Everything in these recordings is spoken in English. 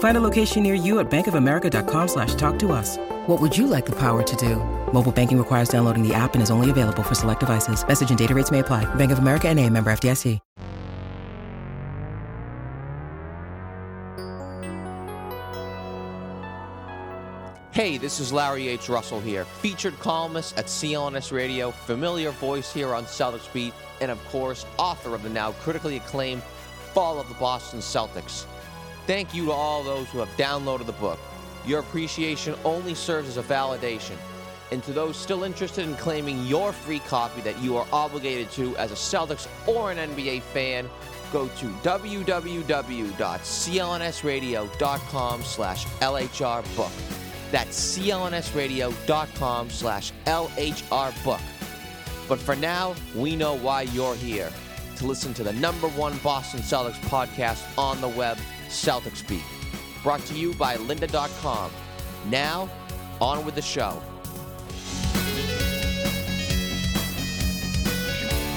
Find a location near you at bankofamerica.com slash talk to us. What would you like the power to do? Mobile banking requires downloading the app and is only available for select devices. Message and data rates may apply. Bank of America and a member FDIC. Hey, this is Larry H. Russell here, featured columnist at CLNS Radio, familiar voice here on Celtics Beat, and of course, author of the now critically acclaimed Fall of the Boston Celtics. Thank you to all those who have downloaded the book. Your appreciation only serves as a validation. And to those still interested in claiming your free copy that you are obligated to as a Celtics or an NBA fan, go to www.clnsradio.com slash lhrbook. That's clnsradio.com slash lhrbook. But for now, we know why you're here. To listen to the number one Boston Celtics podcast on the web, Celtics Beat. Brought to you by lynda.com. Now, on with the show.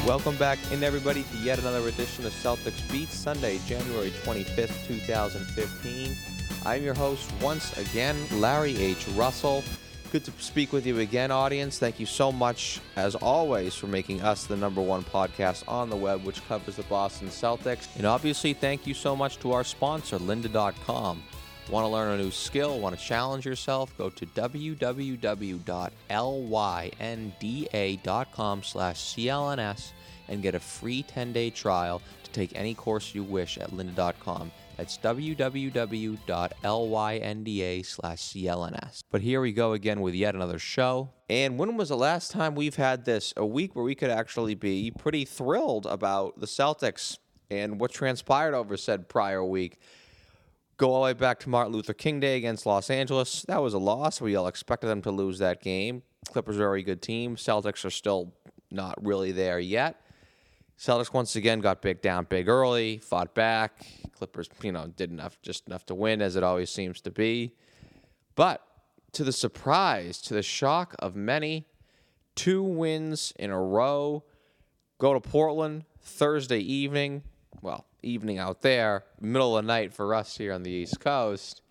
Welcome back in, everybody, to yet another edition of Celtics Beat, Sunday, January 25th, 2015. I'm your host once again, Larry H. Russell. Good to speak with you again, audience. Thank you so much, as always, for making us the number one podcast on the web, which covers the Boston Celtics. And obviously, thank you so much to our sponsor, lynda.com. Want to learn a new skill? Want to challenge yourself? Go to www.lynda.com slash CLNS and get a free 10-day trial to take any course you wish at lynda.com. That's www.lynda slash CLNS. But here we go again with yet another show. And when was the last time we've had this? A week where we could actually be pretty thrilled about the Celtics and what transpired over said prior week. Go all the way back to Martin Luther King Day against Los Angeles. That was a loss. We all expected them to lose that game. Clippers are a very good team. Celtics are still not really there yet. Celtics once again got big down big early, fought back. Clippers, you know, did enough, just enough to win, as it always seems to be. But to the surprise, to the shock of many, two wins in a row. Go to Portland Thursday evening. Well, evening out there, middle of the night for us here on the East Coast.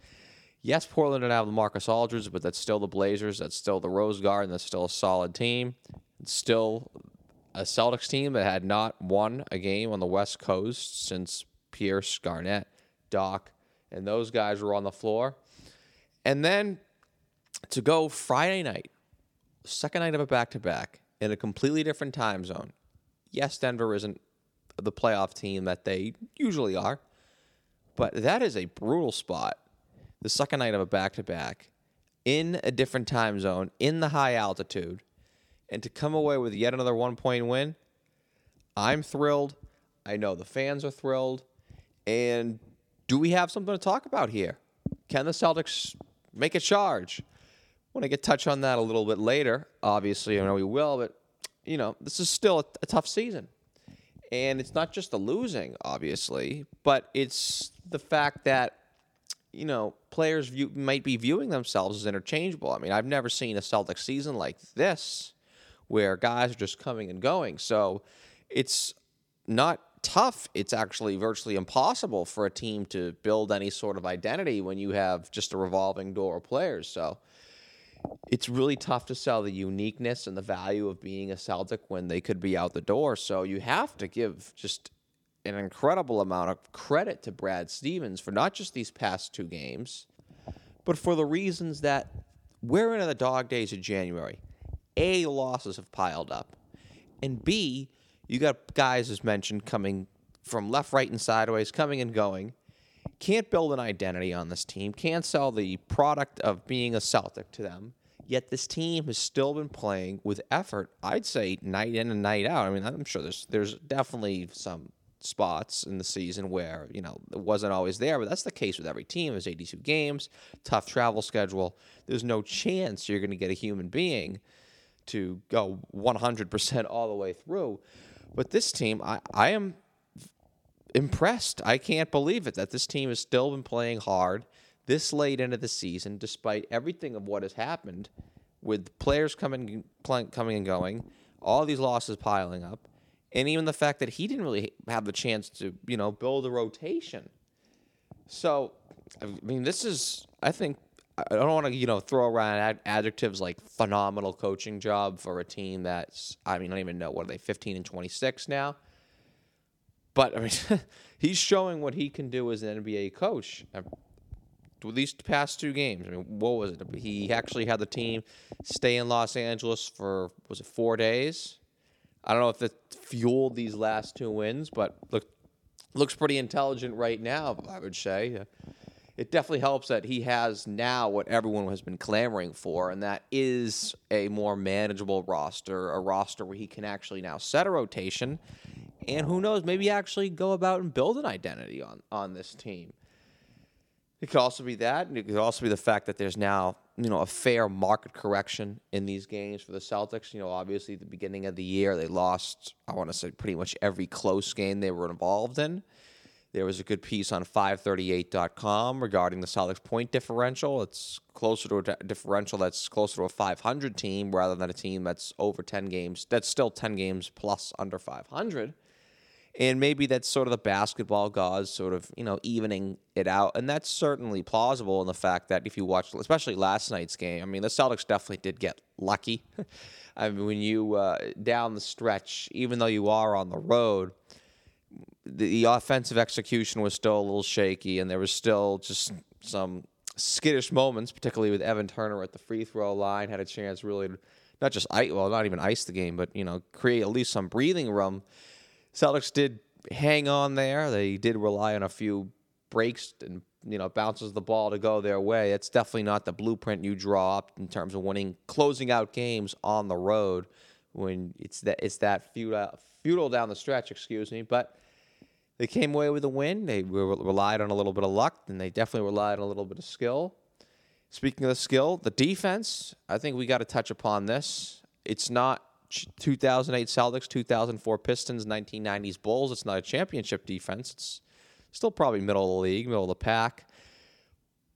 Yes, Portland didn't have LaMarcus Aldridge, but that's still the Blazers. That's still the Rose Garden. That's still a solid team. It's still a Celtics team that had not won a game on the West Coast since Pierce, Garnett, Doc, and those guys were on the floor. And then to go Friday night, second night of a back to back in a completely different time zone. Yes, Denver isn't the playoff team that they usually are, but that is a brutal spot. The second night of a back to back in a different time zone, in the high altitude and to come away with yet another one point win, I'm thrilled. I know the fans are thrilled. And do we have something to talk about here? Can the Celtics make a charge? When I get touch on that a little bit later, obviously, I know we will, but you know, this is still a, a tough season. And it's not just the losing, obviously, but it's the fact that you know, players view, might be viewing themselves as interchangeable. I mean, I've never seen a Celtics season like this where guys are just coming and going. So it's not tough. It's actually virtually impossible for a team to build any sort of identity when you have just a revolving door of players. So it's really tough to sell the uniqueness and the value of being a Celtic when they could be out the door. So you have to give just an incredible amount of credit to Brad Stevens for not just these past two games, but for the reasons that we're in the dog days of January. A, losses have piled up. And B, you got guys, as mentioned, coming from left, right, and sideways, coming and going. Can't build an identity on this team. Can't sell the product of being a Celtic to them. Yet this team has still been playing with effort. I'd say night in and night out. I mean, I'm sure there's there's definitely some spots in the season where you know it wasn't always there, but that's the case with every team. There's 82 games, tough travel schedule. There's no chance you're going to get a human being to go 100% all the way through. But this team, I, I am impressed. I can't believe it that this team has still been playing hard this late into the season, despite everything of what has happened with players coming coming and going, all these losses piling up, and even the fact that he didn't really have the chance to, you know, build a rotation. So, I mean, this is, I think, I don't want to, you know, throw around ad- adjectives like phenomenal coaching job for a team that's, I mean, I don't even know, what are they, 15 and 26 now? But, I mean, he's showing what he can do as an NBA coach. Uh, these past two games, I mean, what was it? He actually had the team stay in Los Angeles for, was it four days? I don't know if that fueled these last two wins, but look, looks pretty intelligent right now, I would say it definitely helps that he has now what everyone has been clamoring for, and that is a more manageable roster, a roster where he can actually now set a rotation, and who knows, maybe actually go about and build an identity on on this team. It could also be that, and it could also be the fact that there's now you know a fair market correction in these games for the Celtics. You know, obviously at the beginning of the year they lost, I want to say pretty much every close game they were involved in. There was a good piece on 538.com regarding the Celtics point differential. It's closer to a differential that's closer to a 500 team rather than a team that's over 10 games. That's still 10 games plus under 500. And maybe that's sort of the basketball gods sort of, you know, evening it out. And that's certainly plausible in the fact that if you watch, especially last night's game, I mean, the Celtics definitely did get lucky. I mean, when you, uh, down the stretch, even though you are on the road, the offensive execution was still a little shaky, and there was still just some skittish moments, particularly with Evan Turner at the free throw line, had a chance really not just ice, well, not even ice the game, but you know, create at least some breathing room. Celtics did hang on there. They did rely on a few breaks and you know bounces of the ball to go their way. It's definitely not the blueprint you draw up in terms of winning, closing out games on the road when it's that it's that futile, futile down the stretch. Excuse me, but they came away with a win. They relied on a little bit of luck, and they definitely relied on a little bit of skill. Speaking of the skill, the defense, I think we got to touch upon this. It's not 2008 Celtics, 2004 Pistons, 1990s Bulls. It's not a championship defense. It's still probably middle of the league, middle of the pack.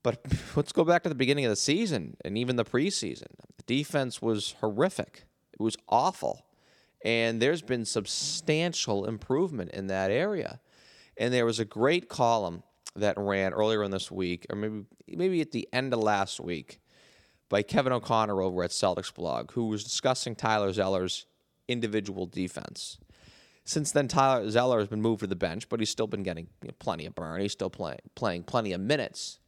But let's go back to the beginning of the season and even the preseason. The defense was horrific. It was awful. And there's been substantial improvement in that area. And there was a great column that ran earlier in this week, or maybe maybe at the end of last week, by Kevin O'Connor over at Celtics blog, who was discussing Tyler Zeller's individual defense. Since then, Tyler Zeller has been moved to the bench, but he's still been getting you know, plenty of burn. He's still playing playing plenty of minutes.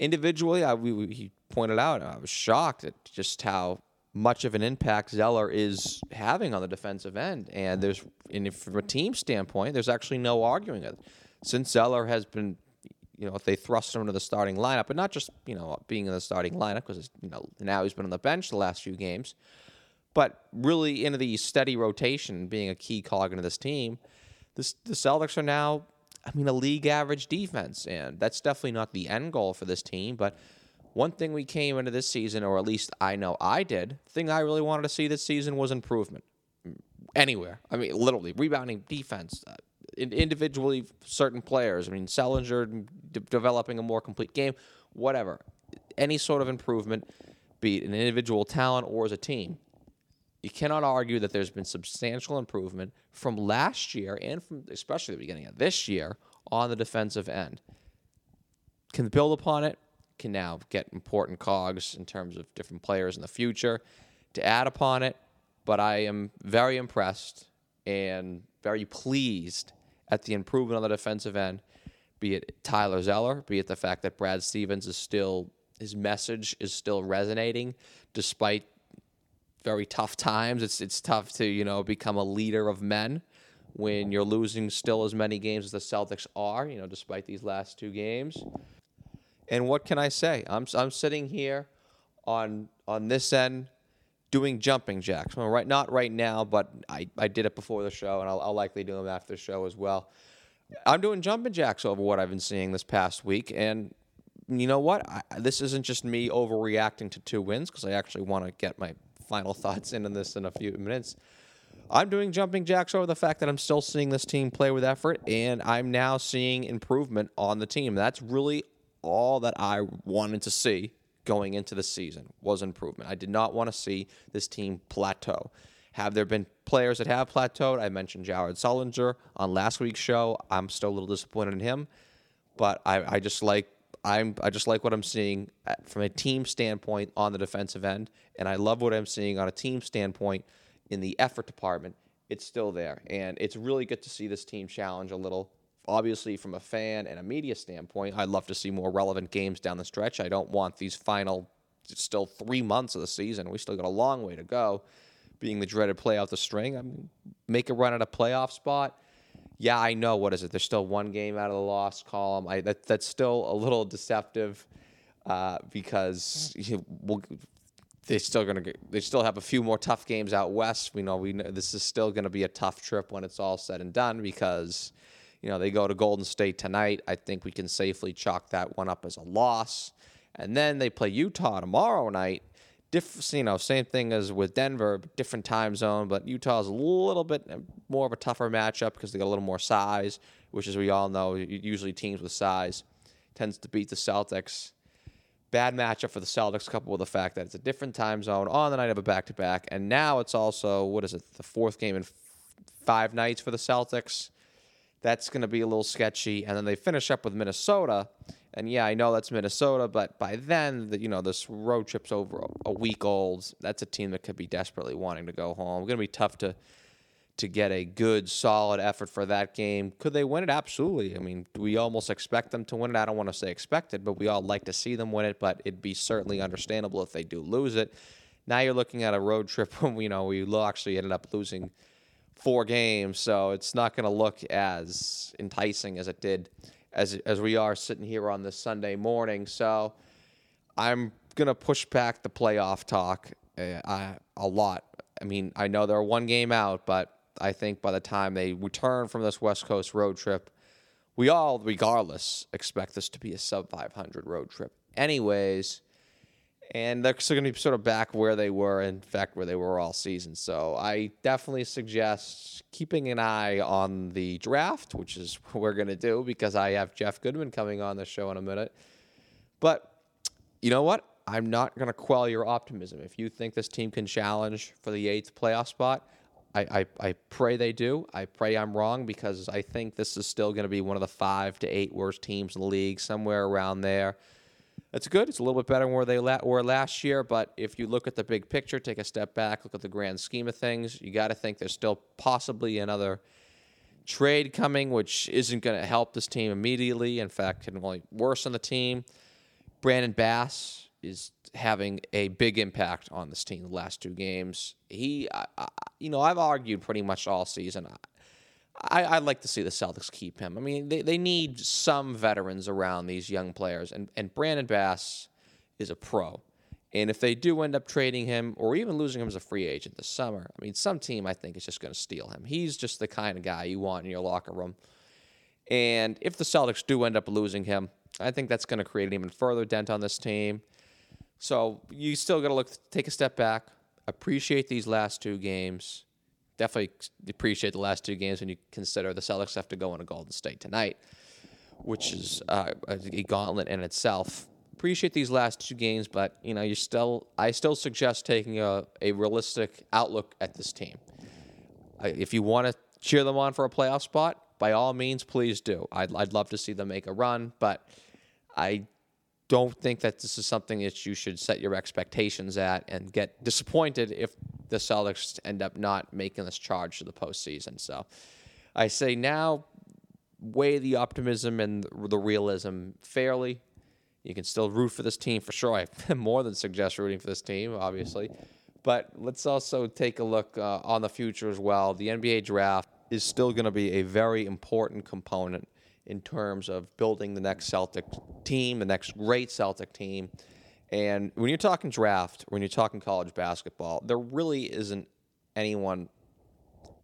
Individually, I, we, he pointed out, I was shocked at just how much of an impact Zeller is having on the defensive end. And there's, and from a team standpoint, there's actually no arguing it. Since Zeller has been, you know, if they thrust him into the starting lineup, but not just, you know, being in the starting lineup, because, you know, now he's been on the bench the last few games, but really into the steady rotation, being a key cog into this team, this, the Celtics are now, I mean, a league average defense. And that's definitely not the end goal for this team, but one thing we came into this season, or at least I know I did, thing I really wanted to see this season was improvement. Anywhere. I mean, literally, rebounding defense, uh, individually, certain players. I mean, Sullinger d- developing a more complete game, whatever. Any sort of improvement, be it an individual talent or as a team. You cannot argue that there's been substantial improvement from last year and from especially the beginning of this year on the defensive end. Can build upon it, can now get important cogs in terms of different players in the future to add upon it. But I am very impressed and very pleased at the improvement on the defensive end, be it Tyler Zeller, be it the fact that Brad Stevens is still, his message is still resonating despite very tough times. It's, it's tough to, you know, become a leader of men when you're losing still as many games as the Celtics are, you know, despite these last two games. And what can I say? I'm I'm sitting here on on this end doing jumping jacks. Well, right, not right now, but I, I did it before the show, and I'll, I'll likely do them after the show as well. I'm doing jumping jacks over what I've been seeing this past week, and you know what? I, this isn't just me overreacting to two wins because I actually want to get my final thoughts into this in a few minutes. I'm doing jumping jacks over the fact that I'm still seeing this team play with effort, and I'm now seeing improvement on the team. That's really all that I wanted to see going into the season was improvement. I did not want to see this team plateau. Have there been players that have plateaued? I mentioned Jared Sullinger on last week's show. I'm still a little disappointed in him, but I, I just like I'm I just like what I'm seeing from a team standpoint on the defensive end, and I love what I'm seeing on a team standpoint in the effort department. It's still there, and it's really good to see this team challenge a little obviously from a fan and a media standpoint, I'd love to see more relevant games down the stretch. I don't want these final still three months of the season. We still got a long way to go. Being the dreaded play out the string, I mean, make a run at a playoff spot. Yeah, I know. What is it? There's still one game out of the loss column. I that that's still a little deceptive uh, because you we'll, they're still gonna get, they still have a few more tough games out west. We know we know this is still to be a tough trip when it's all said and done because you know, they go to Golden State tonight. I think we can safely chalk that one up as a loss. And then they play Utah tomorrow night. Diff, you know, same thing as with Denver, different time zone, but Utah's a little bit more of a tougher matchup because they got a little more size, which, as we all know, usually teams with size tends to beat the Celtics. Bad matchup for the Celtics, coupled with the fact that it's a different time zone on the night of a back-to-back, and now it's also what is it, the fourth game in five nights for the Celtics. That's going to be a little sketchy. And then they finish up with Minnesota. And yeah, I know that's Minnesota, but by then, the, you know, this road trip's over a week old. That's a team that could be desperately wanting to go home. It's going to be tough to to get a good, solid effort for that game. Could they win it? Absolutely. I mean, we almost expect them to win it? I don't want to say expected, but we all like to see them win it. But it'd be certainly understandable if they do lose it. Now you're looking at a road trip. When you know, we actually ended up losing four games, so it's not going to look as enticing as it did as as we are sitting here on this Sunday morning. So I'm going to push back the playoff talk uh, a lot. I mean, I know they're one game out, but I think by the time they return from this West Coast road trip, we all, regardless, expect this to be a sub 500 road trip. Anyways, and they're going to be sort of back where they were, in fact, where they were all season. So I definitely suggest keeping an eye on the draft, which is what we're going to do because I have Jeff Goodman coming on the show in a minute. But you know what? I'm not going to quell your optimism. If you think this team can challenge for the eighth playoff spot, I, I, I pray they do. I pray I'm wrong because I think this is still going to be one of the five to eight worst teams in the league, somewhere around there. That's good. It's a little bit better than where they la- were last year. But if you look at the big picture, take a step back, look at the grand scheme of things, you got to think there's still possibly another trade coming, which isn't going to help this team immediately. In fact, can only worsen the team. Brandon Bass is having a big impact on this team the last two games. He, I, I, you know, I've argued pretty much all season. I, would like to see the Celtics keep him. I mean, they, they need some veterans around these young players, and, and Brandon Bass is a pro. And if they do end up trading him or even losing him as a free agent this summer, I mean, some team I think is just going to steal him. He's just the kind of guy you want in your locker room. And if the Celtics do end up losing him, I think that's going to create an even further dent on this team. So you still got to look, take a step back, appreciate these last two games, definitely appreciate the last two games when you consider the Celtics have to go into Golden State tonight, which is uh, a gauntlet in itself. Appreciate these last two games, but you know you still I still suggest taking a, a realistic outlook at this team. if you want to cheer them on for a playoff spot, by all means, please do. I'd, I'd love to see them make a run, but I don't think that this is something that you should set your expectations at and get disappointed if the Celtics end up not making this charge to the postseason. So I say now weigh the optimism and the realism fairly. You can still root for this team for sure. I more than suggest rooting for this team, obviously. But let's also take a look uh, on the future as well. The NBA draft is still going to be a very important component in terms of building the next Celtic team, the next great Celtic team. And when you're talking draft, when you're talking college basketball, there really isn't anyone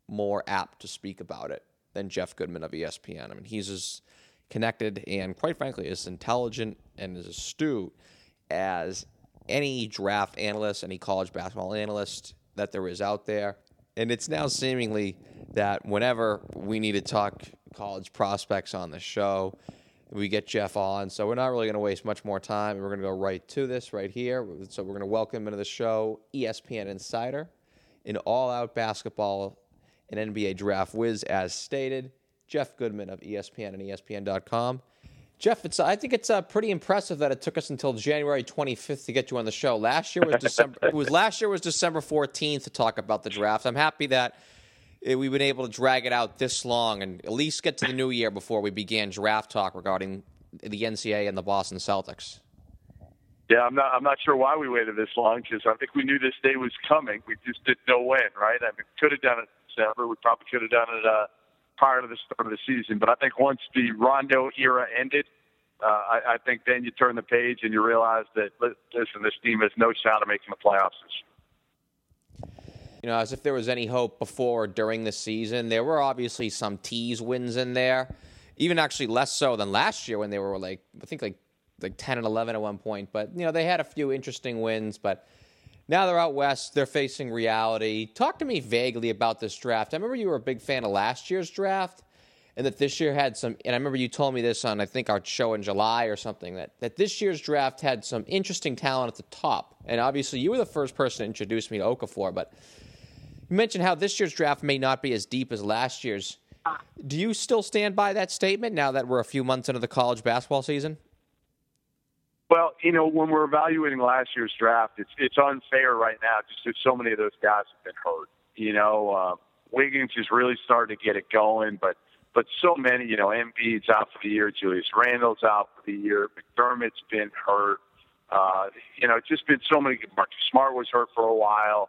more apt to speak about it than Jeff Goodman of ESPN. I mean, he's as connected and, quite frankly, as intelligent and as astute as any draft analyst, any college basketball analyst that there is out there. And it's now seemingly that whenever we need to talk college prospects on the show, we get Jeff on. So we're not really going to waste much more time. We're going to go right to this right here. So we're going to welcome into the show ESPN Insider, an all out basketball and NBA draft whiz, as stated. Jeff Goodman of ESPN and ESPN.com. Jeff, it's I think it's uh, pretty impressive that it took us until January 25th to get you on the show. Last year was December. it was last year was December 14th to talk about the draft. I'm happy that we've been able to drag it out this long and at least get to the new year before we began draft talk regarding the NCAA and the Boston Celtics. Yeah, I'm not. I'm not sure why we waited this long because I think we knew this day was coming. We just didn't know when, right? I mean, could have done it in December. We probably could have done it. Uh, prior to the start of the season. But I think once the Rondo era ended, uh, I, I think then you turn the page and you realize that listen, this team has no shot of making the playoffs this year. Know, as if there was any hope before or during the season, there were obviously some tease wins in there. Even actually less so than last year when they were like I think like like 10 and 11 at one point, but you know, they had a few interesting wins, but now they're out west. They're facing reality. Talk to me vaguely about this draft. I remember you were a big fan of last year's draft, and that this year had some. And I remember you told me this on I think our show in July or something that that this year's draft had some interesting talent at the top. And obviously, you were the first person to introduce me to Okafor, but you mentioned how this year's draft may not be as deep as last year's. Do you still stand by that statement now that we're a few months into the college basketball season? Well, you know, when we're evaluating last year's draft, it's it's unfair right now just because so many of those guys have been hurt. You know, uh, Wiggins is really starting to get it going, but but so many, you know, Embiid's out for the year, Julius Randle's out for the year, McDermott's been hurt. Uh, you know, it's just been so many. Marcus Smart was hurt for a while.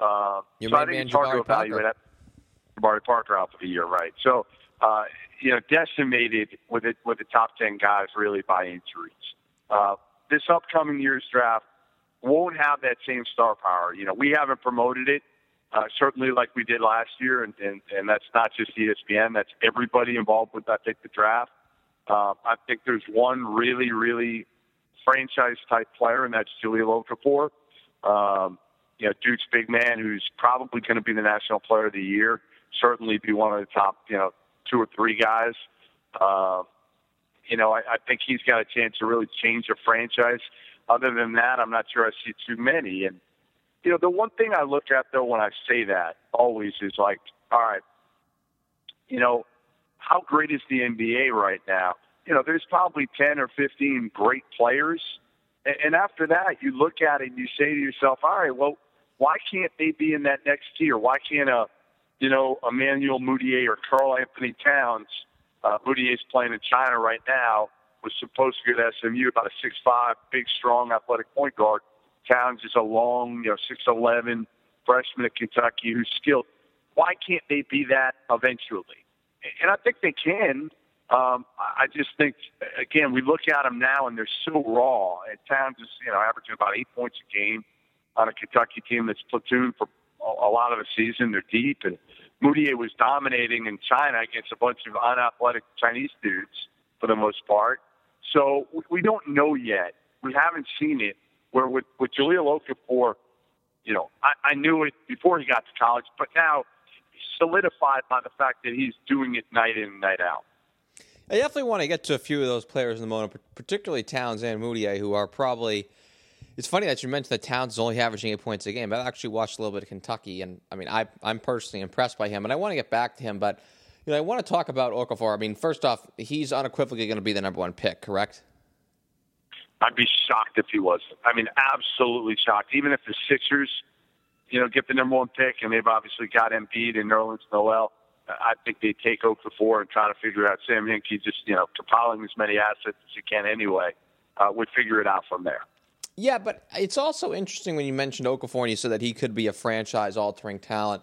Uh, so I think it's hard to evaluate that. Jabari Parker out for the year, right? So, uh, you know, decimated with it with the top ten guys really by injuries. Uh, this upcoming year's draft won't have that same star power. You know, we haven't promoted it uh, certainly like we did last year, and, and and that's not just ESPN. That's everybody involved with I think the draft. Uh, I think there's one really really franchise type player, and that's Jahlil Okafor. Um, you know, Duke's big man, who's probably going to be the national player of the year. Certainly be one of the top, you know, two or three guys. Uh, you know, I, I think he's got a chance to really change a franchise. Other than that, I'm not sure I see too many. And you know, the one thing I look at though when I say that always is like, all right, you know, how great is the NBA right now? You know, there's probably 10 or 15 great players. And after that, you look at it and you say to yourself, all right, well, why can't they be in that next tier? Why can't a, you know, Emmanuel Mudiay or Karl-Anthony Towns – uh, is playing in China right now. Was supposed to go to SMU, about a six-five, big, strong, athletic point guard. Towns is a long, you know, six eleven freshman at Kentucky who's skilled. Why can't they be that eventually? And I think they can. Um, I just think, again, we look at them now and they're so raw. And Towns is, you know, averaging about eight points a game on a Kentucky team that's platoon for a lot of the season. They're deep, and Mudiay was dominating in China against a bunch of unathletic Chinese dudes for the most part. So we don't know yet. We haven't seen it. Where with with Jahlil Okafor, you know, I, I knew it before he got to college, but now solidified by the fact that he's doing it night in and night out. I definitely want to get to a few of those players in the moment, particularly Towns and Mudiay, who are probably it's funny that you mentioned that Towns is only averaging eight points a game. I actually watched a little bit of Kentucky, and I mean, I, I'm personally impressed by him, and I want to get back to him. But you know, I want to talk about Okafor. I mean, first off, he's unequivocally going to be the number one pick, correct? I'd be shocked if he wasn't. I mean, absolutely shocked. Even if the Sixers, you know, get the number one pick, and they've obviously got Embiid and Nerlens Noel, I think they take Okafor and try to figure out Sam Hinkie just, you know, compiling as many assets as you can anyway, uh, would figure it out from there. Yeah, but it's also interesting when you mentioned Okafor and you said that he could be a franchise altering talent.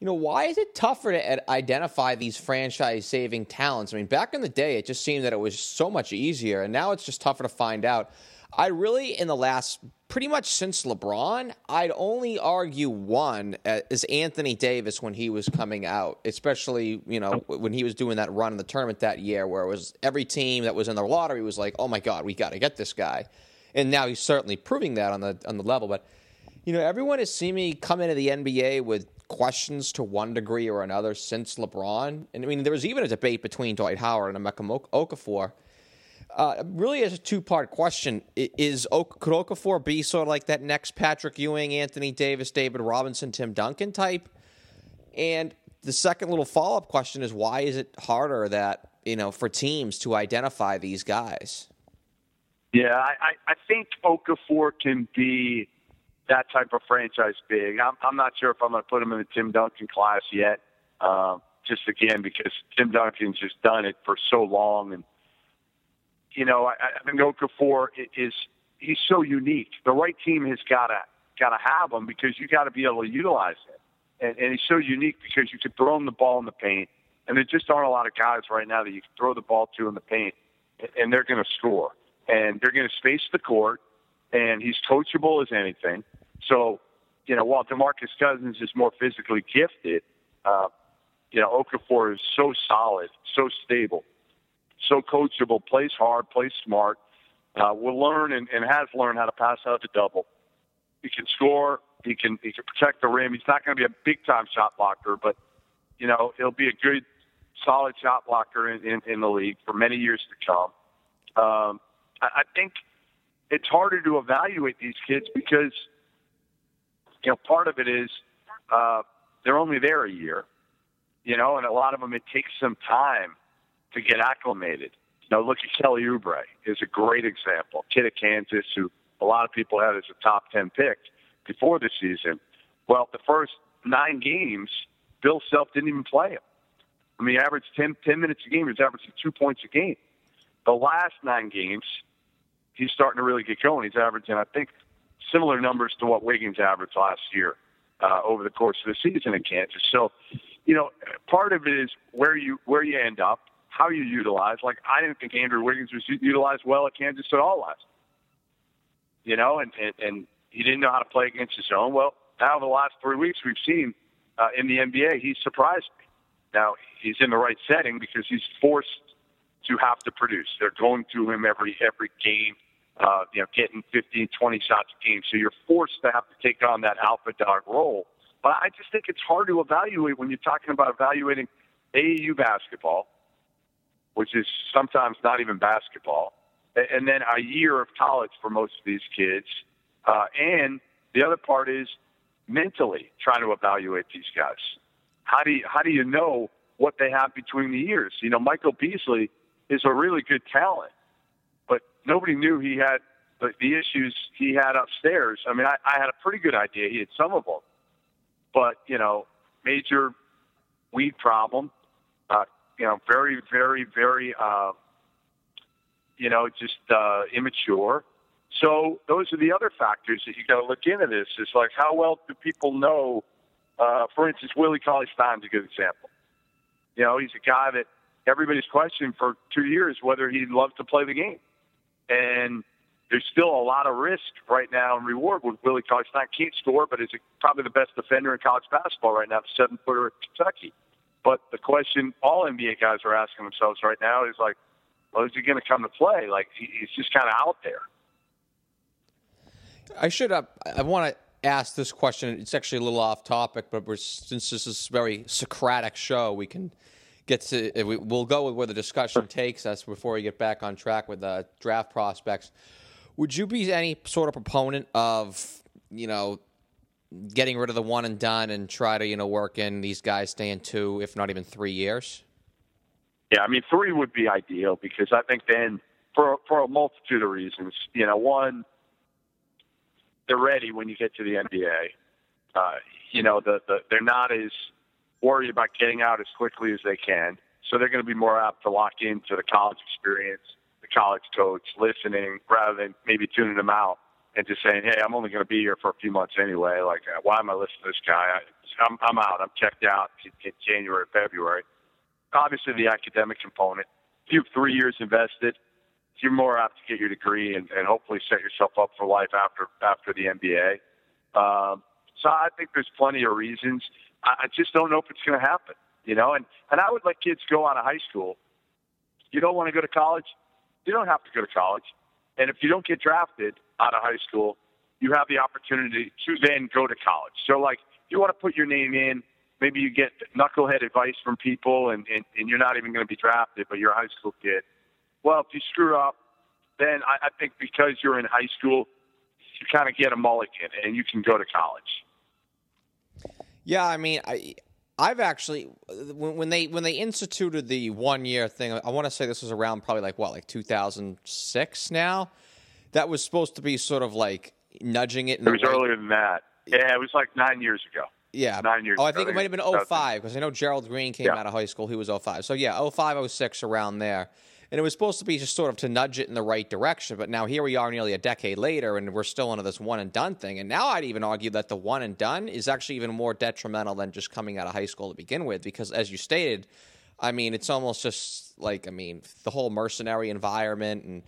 you know, why is it tougher to identify these franchise saving talents? I mean, back in the day, it just seemed that it was so much easier, and now it's just tougher to find out. I really, in the last pretty much since LeBron, I'd only argue one uh, is Anthony Davis when he was coming out, especially, you know, oh. when he was doing that run in the tournament that year where it was every team that was in the lottery was like, oh my God, we got to get this guy. And now he's certainly proving that on the on the level. But, you know, everyone has seen me come into the NBA with questions to one degree or another since LeBron. And I mean, there was even a debate between Dwight Howard and Emeka Okafor uh, really, is a two part question. Is could Okafor be sort of like that next Patrick Ewing, Anthony Davis, David Robinson, Tim Duncan type? And the second little follow up question is why is it harder that you know for teams to identify these guys? Yeah, I, I think Okafor can be that type of franchise big. I'm, I'm not sure if I'm going to put him in the Tim Duncan class yet. Uh, just again because Tim Duncan's just done it for so long and you know, I, I think Okafor is he's so unique. The right team has got to got to have him because you got to be able to utilize him. And, and he's so unique because you could throw him the ball in the paint, and there just aren't a lot of guys right now that you can throw the ball to in the paint, and they're going to score, and they're going to space the court, and he's coachable as anything. So, you know, while Demarcus Cousins is more physically gifted, uh, you know, Okafor is so solid, so stable so coachable, plays hard, plays smart, uh, will learn and, and has learned how to pass out the double. He can score. He can he can protect the rim. He's not going to be a big time shot blocker, but you know he'll be a good, solid shot blocker in, in, in the league for many years to come. Um, I, think it's harder to evaluate these kids because you know part of it is uh, they're only there a year, you know, and a lot of them it takes some time to get acclimated. Now look at Kelly Oubre is a great example. Kid at Kansas who a lot of people had as a top ten pick before the season. Well, the first nine games, Bill Self didn't even play him. I mean, he averaged 10, 10 minutes a game. He was averaging two points a game. The last nine games, he's starting to really get going. He's averaging, I think, similar numbers to what Wiggins averaged last year uh, over the course of the season in Kansas. So, you know, part of it is where you where you end up how you utilize. Like I didn't think Andrew Wiggins was utilized well at Kansas at all last. You know, and and, and he didn't know how to play against his own. Well, now the last three weeks we've seen uh, in the NBA, he's surprised me. Now he's in the right setting because he's forced to have to produce. They're going to him every every game. Uh, you know, getting 15, 20 shots a game. So you're forced to have to take on that alpha dog role. But I just think it's hard to evaluate when you're talking about evaluating AAU basketball which is sometimes not even basketball, and then a year of college for most of these kids. Uh, and the other part is mentally trying to evaluate these guys. How do you, how do you know what they have between the years? You know, Michael Beasley is a really good talent, but nobody knew he had the, the issues he had upstairs. I mean, I, I had a pretty good idea. He had some of them, but you know, major weed problem, uh, you know, very, very, very, uh, you know, just uh, immature. So those are the other factors that you got to look into. This is like how well do people know? Uh, for instance, Willie Cauley Stein's a good example. You know, he's a guy that everybody's questioned for two years whether he'd love to play the game, and there's still a lot of risk right now and reward with Willie Cauley Stein. Can't score, but is probably the best defender in college basketball right now, seven footer at Kentucky. But the question all NBA guys are asking themselves right now is like, well, is he going to come to play? Like he's just kind of out there. I should. Uh, I want to ask this question. It's actually a little off topic, but since this is a very Socratic show, we can get to. We, will go with where the discussion takes us before we get back on track with the draft prospects. Would you be any sort of proponent of you know getting rid of the one and done and try to you know work in these guys staying two, if not even three years? Yeah, I mean three would be ideal because I think then for for a multitude of reasons, you know, one they're ready when you get to the NBA. Uh, you know, the, the they're not as worried about getting out as quickly as they can, so they're going to be more apt to lock into the college experience, the college coach, listening rather than maybe tuning them out and just saying, hey, I'm only going to be here for a few months anyway. Like, uh, why am I listening to this guy? I'm, I'm out. I'm checked out in, January, February. Obviously, the academic component. If you have three years invested, you're more apt to get your degree and, and hopefully set yourself up for life after after the NBA. So I think there's plenty of reasons. I, just don't know if it's going to happen. You know, and and I would let kids go out of high school. You don't want to go to college, you don't have to go to college. And if you don't get drafted out of high school, you have the opportunity to then go to college. So, like, you want to put your name in. Maybe you get knucklehead advice from people, and, and, and you're not even going to be drafted, but you're a high school kid. Well, if you screw up, then I, I think because you're in high school, you kind of get a mulligan, and you can go to college. Yeah, I mean, I I've actually when, when they when they instituted the one year thing, I want to say this was around probably like what like 2006 now. That was supposed to be sort of like nudging it. it was earlier than that. Yeah, it was like nine years ago. Yeah. Nine years Oh, I ago. think it might have been 05 because I know Gerald Green came Yeah. out of high school. He was 05. So yeah, 05, 06 around there. And it was supposed to be just sort of to nudge it in the right direction. But now here we are nearly a decade later and we're still into this one and done thing. And now I'd even argue that the one and done is actually even more detrimental than just coming out of high school to begin with. Because as you stated, I mean, it's almost just like, I mean, the whole mercenary environment and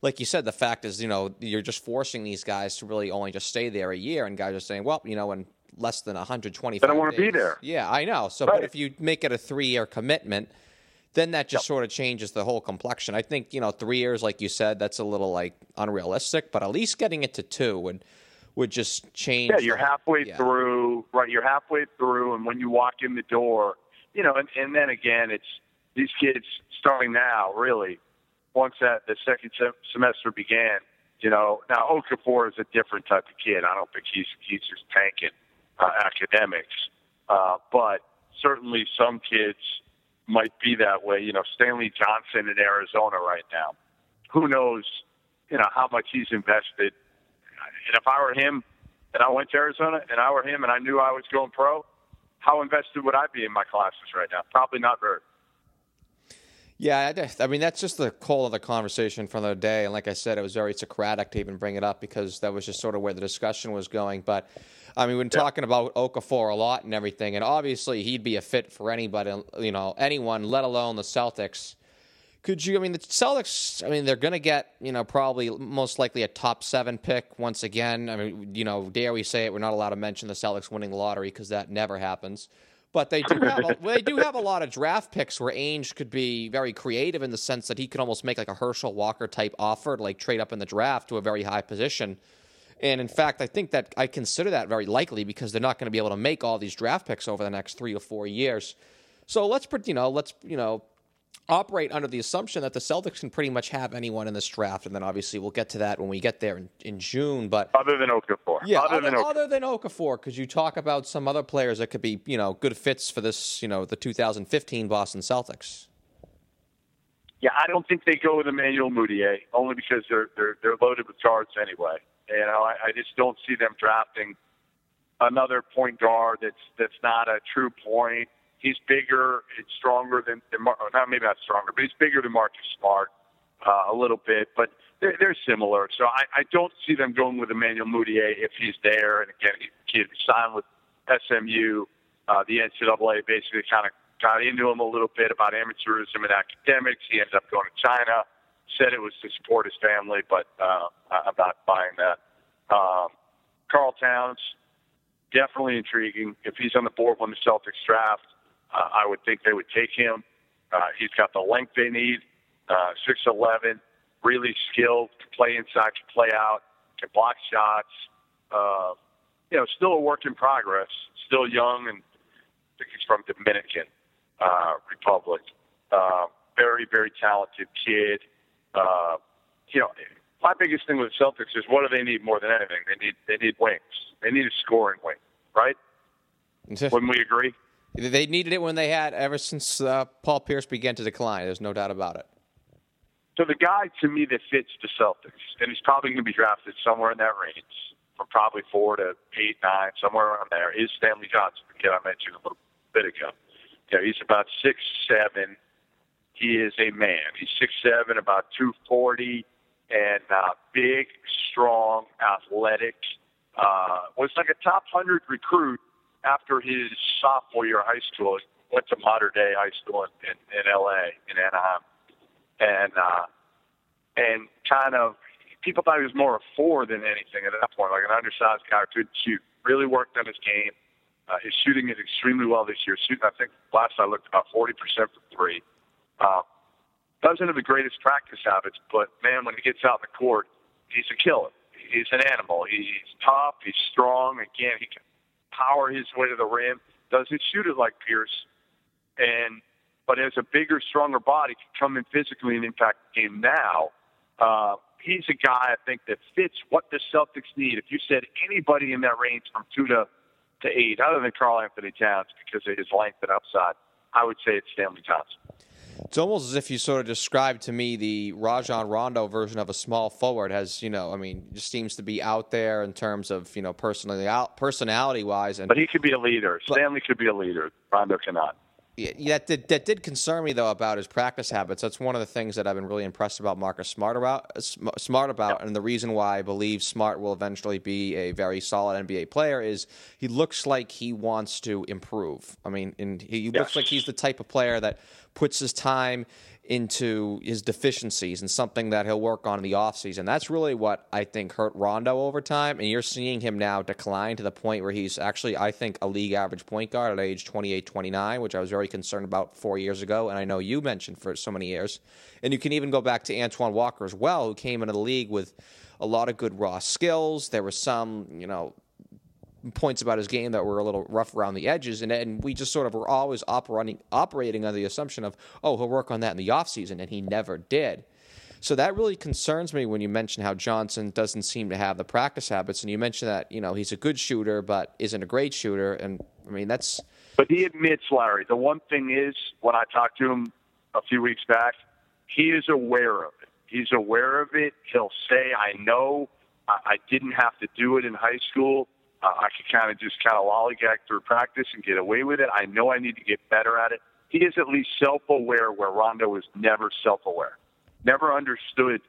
like you said, the fact is, you know, you're just forcing these guys to really only just stay there a year, and guys are saying, well, you know, in less than 125 They don't wanna be there. Yeah, I know. So, Right. but if you make it a three-year commitment, then that just sort of changes the whole complexion. I think you know, three years, like you said, that's a little like unrealistic, but at least getting it to two would would just change. Yeah, you're the- halfway yeah. through, right? You're halfway through, and when you walk in the door, you know, and, and then again, it's these kids starting now, really, once that the second sem- semester began, you know, now Okafor is a different type of kid. I don't think he's he's just tanking uh, academics, uh, but certainly some kids might be that way. You know, Stanley Johnson in Arizona right now, who knows, you know, how much he's invested and if I were him and I went to Arizona and I were him and I knew I was going pro, how invested would I be in my classes right now? Probably not very. Yeah, I, mean that's just the whole of the conversation from the day, and like I said, it was very Socratic to even bring it up because that was just sort of where the discussion was going. But I mean, when talking about Okafor a lot and everything, and obviously he'd be a fit for anybody, you know, anyone, let alone the Celtics. Could you? I mean, the Celtics. I mean, they're going to get you know probably most likely a top seven pick once again. I mean, you know, dare we say it? We're not allowed to mention the Celtics winning the lottery because that never happens. But they do have a, they do have a lot of draft picks where Ainge could be very creative in the sense that he could almost make like a Herschel Walker type offer to like trade up in the draft to a very high position. And in fact, I think that I consider that very likely because they're not going to be able to make all these draft picks over the next three or four years. So let's put you know let's you know operate under the assumption that the Celtics can pretty much have anyone in this draft, and then obviously we'll get to that when we get there in, in June. But Other than Okafor. yeah, Other, other, than Okafor. other than Okafor, could you talk about some other players that could be you know good fits for this you know the 2015 Boston Celtics? Yeah, I don't think they go with Emmanuel Mudiay only because they're they're they're loaded with guards anyway. You know, I, I just don't see them drafting another point guard that's that's not a true point. He's bigger, it's stronger than, than Mar- not maybe not stronger, but he's bigger than Marcus Smart uh, a little bit. But they're, they're similar, so I, I don't see them going with Emmanuel Mudiay if he's there. And again, he he signed with SMU. Uh, the NCAA basically kind of got into him a little bit about amateurism and academics. He ended up going to China. Said it was to support his family, but uh, I'm not buying that. Um, Karl Towns, definitely intriguing. If he's on the board when the Celtics draft, uh, I would think they would take him. Uh, he's got the length they need, uh, 6'11", really skilled, can play inside, can play out, can block shots. Uh, you know, still a work in progress, still young, and I think he's from Dominican uh, Republic. Uh, very, very talented kid. You know, my biggest thing with the Celtics is what do they need more than anything? They need they need wings. They need a scoring wing, right? Wouldn't we agree? they needed it when they had ever since uh, Paul Pierce began to decline. There's no doubt about it. So the guy to me that fits the Celtics, and he's probably going to be drafted somewhere in that range, from probably four to eight, nine, somewhere around there, is Stanley Johnson, the kid I mentioned a little bit ago. You know, he's about six seven. He is a man. He's six seven, about two forty. and uh, big, strong, athletic. Uh, was like a top hundred recruit after his sophomore year of high school. Went to Mater Dei High School in, in, in L.A. in Anaheim, and uh, and kind of people thought he was more a four than anything at that point, like an undersized guy who could shoot. Really worked on his game. Uh, his shooting is extremely well this year. Shooting, I think last I looked, about 40% from three. Doesn't have the greatest practice habits, but man, when he gets out in the court, he's a killer. He's an animal. He's tough. He's strong. Again, he can power his way to the rim. Doesn't shoot it like Pierce, and but has a bigger, stronger body. Can come in physically and impact the game now. Uh, he's a guy I think that fits what the Celtics need. If you said anybody in that range from two to to eight, other than Karl-Anthony Towns because of his length and upside, I would say it's Stanley Johnson. It's almost as if you sort of described to me the Rajon Rondo version of a small forward. Has you know, I mean, just seems to be out there in terms of you know personally out personality wise. And but he could be a leader. But, Stanley could be a leader. Rondo cannot. Yeah, that did, that did concern me though about his practice habits. That's one of the things that I've been really impressed about Marcus Smart about. Smart about, and the reason why I believe Smart will eventually be a very solid NBA player is he looks like he wants to improve. I mean, and he yes. looks like he's the type of player that puts his time into his deficiencies and something that he'll work on in the offseason. That's really what I think hurt Rondo over time. And you're seeing him now decline to the point where he's actually, I think, a league average point guard at age 28, 29, which I was very concerned about four years ago. And I know you mentioned for so many years. And you can even go back to Antoine Walker as well, who came into the league with a lot of good raw skills. There were some, you know, points about his game that were a little rough around the edges, and, and we just sort of were always operating operating under the assumption of, oh, he'll work on that in the offseason, and he never did. So that really concerns me when you mention how Johnson doesn't seem to have the practice habits, and you mention that you know he's a good shooter but isn't a great shooter, and I mean that's. But he admits, Larry. The one thing is, when I talked to him a few weeks back, he is aware of it. He's aware of it. He'll say, "I know I, I didn't have to do it in high school." Uh, I could kind of just kind of lollygag through practice and get away with it. I know I need to get better at it. He is at least self-aware, where Rondo was never self-aware, never understood,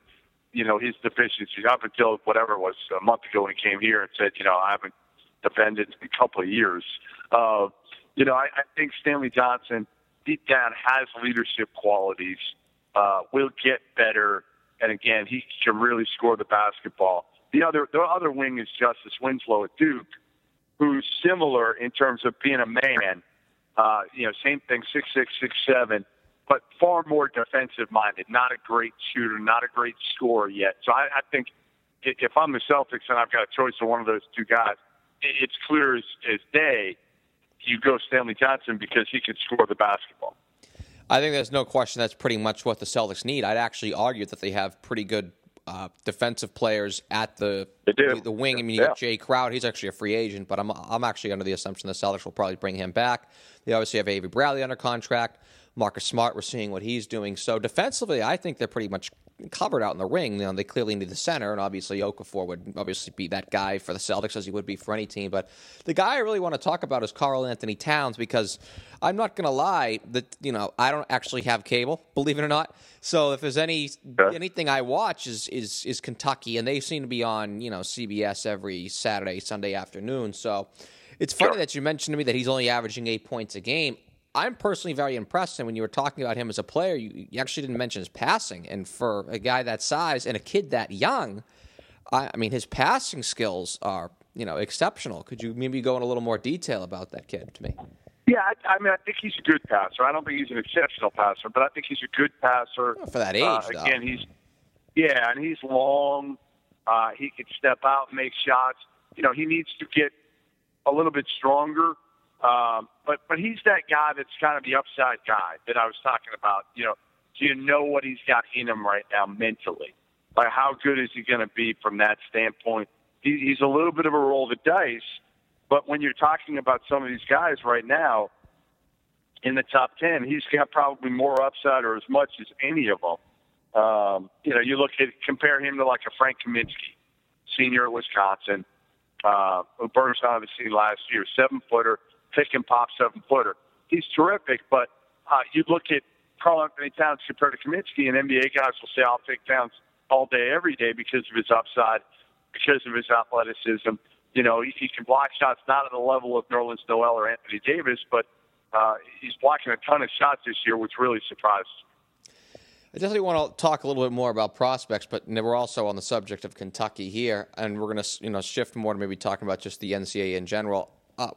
you know, his deficiencies up until whatever it was a month ago when he came here and said, you know, I haven't defended in a couple of years. Uh, you know, I, I think Stanley Johnson deep down has leadership qualities. Uh, will get better, and again, he can really score the basketball. The other the other wing is Justice Winslow at Duke, who's similar in terms of being a man. Uh, you know, same thing, six six six seven, but far more defensive minded. Not a great shooter, not a great scorer yet. So I, I think if I'm the Celtics and I've got a choice of one of those two guys, it's clear as, as day you go Stanley Johnson because he can score the basketball. I think there's no question that's pretty much what the Celtics need. I'd actually argue that they have pretty good uh, defensive players at the the wing. I mean, you yeah. got Jae Crowder; he's actually a free agent, but I'm I'm actually under the assumption the Celtics will probably bring him back. They obviously have Avery Bradley under contract. Marcus Smart, we're seeing what he's doing. So defensively, I think they're pretty much covered out in the ring. You know, they clearly need the center, and obviously Okafor would obviously be that guy for the Celtics as he would be for any team. But the guy I really want to talk about is Karl-Anthony Towns because I'm not going to lie that you know I don't actually have cable, believe it or not. So if there's any anything I watch is is is Kentucky, and they seem to be on you know CBS every Saturday, Sunday afternoon. So. It's funny sure. that you mentioned to me that he's only averaging eight points a game. I'm personally very impressed. And when you were talking about him as a player, you, you, actually didn't mention his passing. And for a guy that size and a kid that young, I, I, mean, his passing skills are you know exceptional. Could you maybe go in a little more detail about that kid to me? Yeah, I, I mean, I think he's a good passer. I don't think he's an exceptional passer, but I think he's a good passer for that age. Uh, again, he's yeah, and he's long. Uh, he can step out and make shots. You know, he needs to get a little bit stronger um, but but he's that guy that's kind of the upside guy that I was talking about. You know, do you know what he's got in him right now mentally? Like how good is he going to be from that standpoint? He, he's a little bit of a roll of the dice, but when you're talking about some of these guys right now in the top ten, he's got probably more upside or as much as any of them. Um, you know, you look at compare him to like a Frank Kaminsky, senior at Wisconsin, uh, who burst out of the scene last year, seven footer pick and pop seven footer. He's terrific, but uh, you look at Karl-Anthony Towns compared to Kaminsky, and NBA guys will say, I'll take Towns all day, every day because of his upside, because of his athleticism. You know, he, he can block shots not at the level of Nerlens Noel or Anthony Davis, but uh, he's blocking a ton of shots this year, which really surprised. I definitely want to talk a little bit more about prospects, but we're also on the subject of Kentucky here, and we're going to you know shift more to maybe talking about just the NCAA in general. Uh,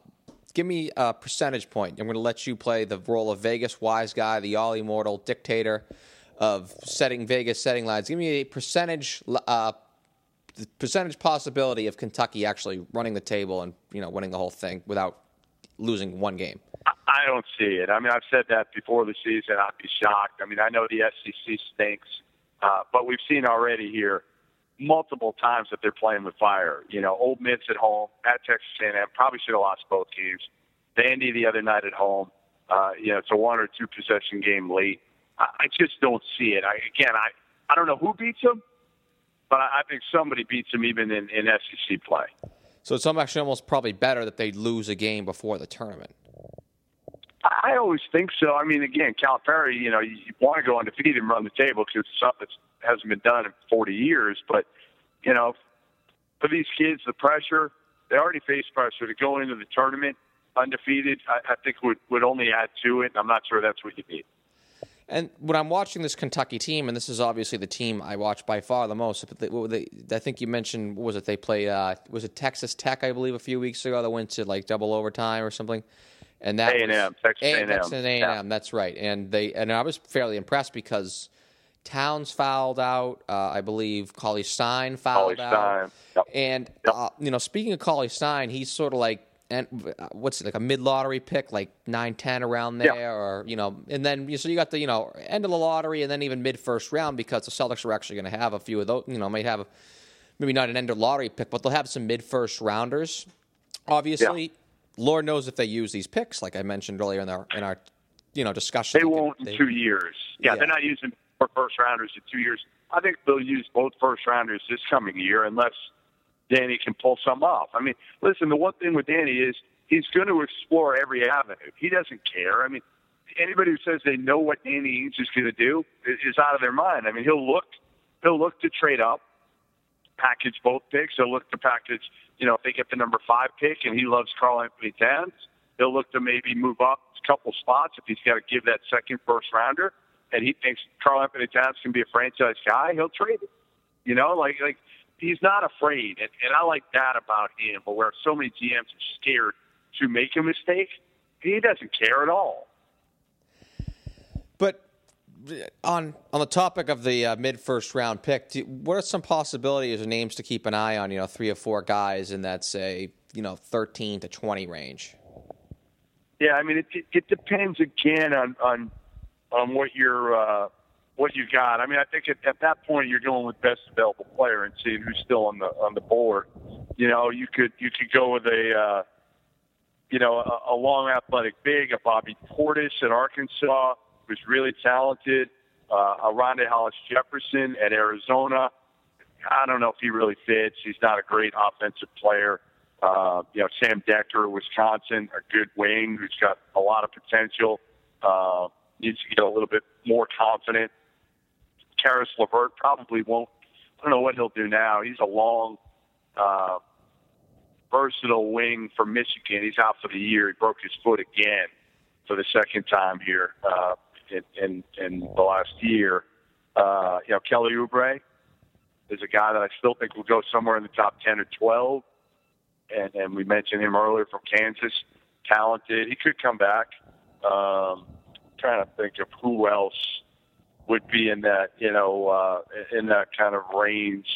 give me a percentage point. I'm going to let you play the role of Vegas wise guy, the all immortal dictator of setting Vegas setting lines. Give me a percentage uh, percentage possibility of Kentucky actually running the table and you know winning the whole thing without losing one game. I don't see it. I mean, I've said that before the season. I'd be shocked. I mean, I know the SEC stinks, uh, but we've seen already here multiple times that they're playing with fire. You know, Ole Miss at home, at Texas A&M, probably should have lost both games. Vandy the other night at home. Uh, you know, it's a one or two possession game late. I, I just don't see it. I, again, I I don't know who beats them, but I, I think somebody beats them even in, in SEC play. So it's actually almost probably better that they lose a game before the tournament. I always think so. I mean, again, Calipari, you know, you, you want to go undefeated and run the table because it's something that hasn't been done in 40 years. But, you know, for these kids, the pressure, they already face pressure to go into the tournament undefeated, I, I think would, would only add to it. I'm not sure that's what you need. And when I'm watching this Kentucky team, and this is obviously the team I watch by far the most, but they, they, I think you mentioned, was it? They played, uh, was it Texas Tech, I believe, a few weeks ago that went to like double overtime or something? And that A&M, Texas A&M, Texas A&M. Yeah. That's right. And they and I was fairly impressed because Towns fouled out. Uh, I believe Cauley Stein fouled Cauley out. Stein. Yep. And yep. Uh, you know, speaking of Cauley Stein, he's sort of like and uh, what's it like a mid lottery pick, like nine ten around there, or you know, and then so you got the you know end of the lottery, and then even mid first round because the Celtics are actually going to have a few of those. You know, might have maybe not an end of lottery pick, but they'll have some mid first rounders. Obviously, Lord knows if they use these picks, like I mentioned earlier in our in our you know discussion. They won't in two years. Yeah, yeah, they're not using for first rounders in two years. I think they'll use both first rounders this coming year, unless Danny can pull some off. I mean, listen, the one thing with Danny is he's going to explore every avenue. He doesn't care. I mean, anybody who says they know what Danny Ainge is going to do is out of their mind. I mean, he'll look he'll look to trade up, package both picks. He'll look to package you know, if they get the number five pick and he loves Karl-Anthony Towns, he'll look to maybe move up a couple spots if he's got to give that second first rounder and he thinks Karl-Anthony Towns can be a franchise guy, he'll trade it. You know, like like he's not afraid, and, and I like that about him. But where so many GMs are scared to make a mistake, he doesn't care at all. But on on the topic of the uh, mid first round pick, do, what are some possibilities or names to keep an eye on? You know, three or four guys in that say you know thirteen to twenty range. Yeah, I mean it, it, depends again on on on what you're uh, what you got. I mean, I think at, at that point you're going with best available player and seeing who's still on the on the board. You know, you could you could go with a uh, you know a, a long athletic big, a Bobby Portis at Arkansas who's really talented. Uh, Rondae Hollis Jefferson at Arizona. I don't know if he really fits. He's not a great offensive player. Uh, you know, Sam Dekker, Wisconsin, a good wing who's got a lot of potential. Uh, needs to get a little bit more confident. Caris LeVert probably won't. I don't know what he'll do now. He's a long, uh, versatile wing from Michigan. He's out for the year. He broke his foot again for the second time here. Uh, in in, in the last year. Uh, you know, Kelly Oubre is a guy that I still think will go somewhere in the top ten or twelve. And, and we mentioned him earlier from Kansas, talented. He could come back. Um, trying to think of who else would be in that, you know, uh, in that kind of range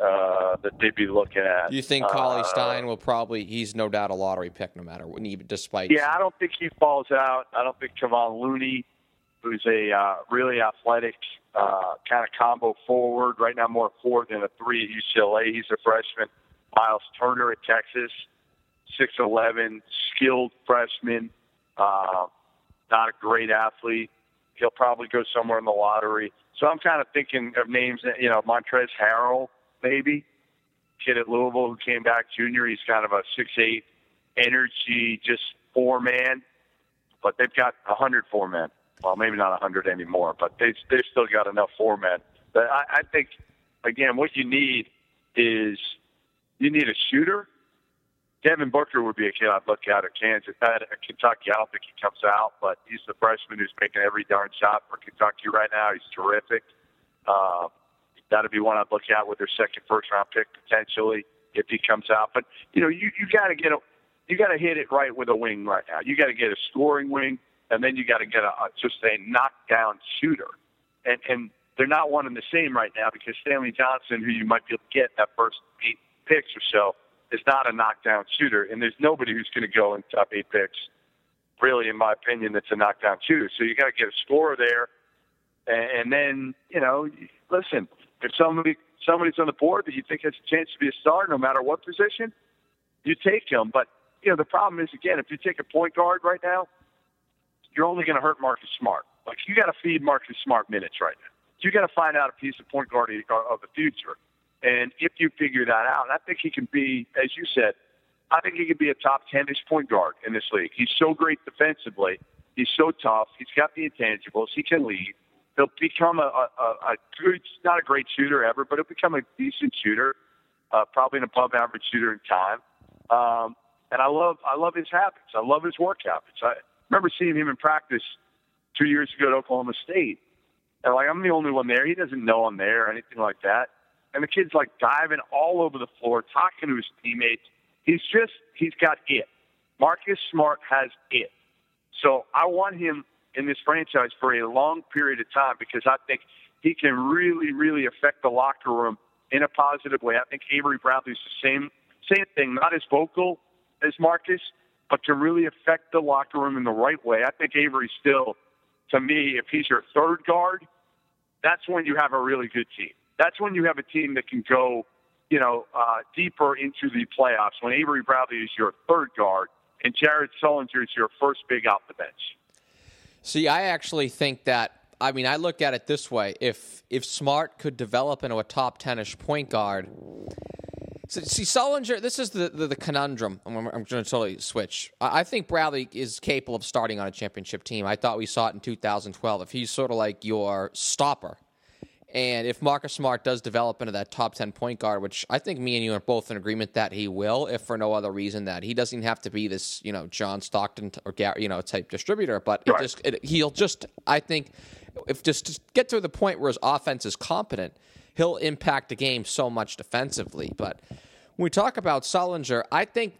uh, that they'd be looking at. Do you think Cauley uh, Stein will probably? He's no doubt a lottery pick, no matter what. Despite yeah, I don't think he falls out. I don't think Kevon Looney who's a uh, really athletic uh, kind of combo forward. Right now, more four than a three at UCLA. He's a freshman. Miles Turner at Texas, six eleven, skilled freshman. Uh, not a great athlete. He'll probably go somewhere in the lottery. So I'm kind of thinking of names, you know, Montrezl Harrell, maybe kid at Louisville who came back junior. He's kind of a six eight energy, just four man, but they've got a hundred four men well, maybe not 100 anymore, but they they've still got enough format. But I, I think again, what you need is you need a shooter. Devin Booker would be a kid I'd look at at Kansas. At Kentucky, I don't think he comes out, but he's the freshman who's making every darn shot for Kentucky right now. He's terrific. Uh, that'd be one I'd look at with their second first round pick potentially if he comes out. But you know, you you got to get a you got to hit it right with a wing right now. You got to get a scoring wing, and then you got to get a, just a knockdown shooter. And and they're not one and the same right now because Stanley Johnson, who you might be able to get that first eight picks or so, is not a knockdown shooter. And there's nobody who's going to go in top eight picks, really, in my opinion, that's a knockdown shooter. So you got to get a scorer there, and, and then you know, listen, if somebody somebody's on the board that you think has a chance to be a star, no matter what position, you take him. But you know, the problem is again, if you take a point guard right now, you're only going to hurt Marcus Smart. Like you got to feed Marcus Smart minutes right now. You got to find out a piece of point guard of the future. And if you figure that out, I think he can be, as you said, I think he could be a top 10-ish point guard in this league. He's so great defensively. He's so tough. He's got the intangibles. He can lead. He'll become a, a, a good, not a great shooter ever, but he'll become a decent shooter, uh, probably an above-average shooter in time. Um, and I love, I love his habits. I love his work habits. I remember seeing him in practice two years ago at Oklahoma State, and like I'm the only one there. He doesn't know I'm there or anything like that and the kid's like diving all over the floor, talking to his teammates. He's just, he's got it. Marcus Smart has it. So I want him in this franchise for a long period of time because I think he can really, really affect the locker room in a positive way. I think Avery Bradley's the same, same thing, not as vocal as Marcus, but to really affect the locker room in the right way. I think Avery still, to me, if he's your third guard, that's when you have a really good team that's when you have a team that can go, you know, uh, deeper into the playoffs. When Avery Bradley is your third guard and Jared Sullinger is your first big off the bench. See, I actually think that. I mean, I look at it this way: if if Smart could develop into a top ten-ish point guard, so, see, Sullinger, this is the, the, the conundrum. I'm, I'm going to totally switch. I, I, think Bradley is capable of starting on a championship team. I thought we saw it in 2012. If he's sort of like your stopper, and if Marcus Smart does develop into that top 10 point guard, which I think me and you are both in agreement that he will, if for no other reason that he doesn't have to be this, you know, John Stockton or you know, type distributor, but it just it, he'll just I think if just, just get to the point where his offense is competent, he'll impact the game so much defensively. But when we talk about Sullinger, I think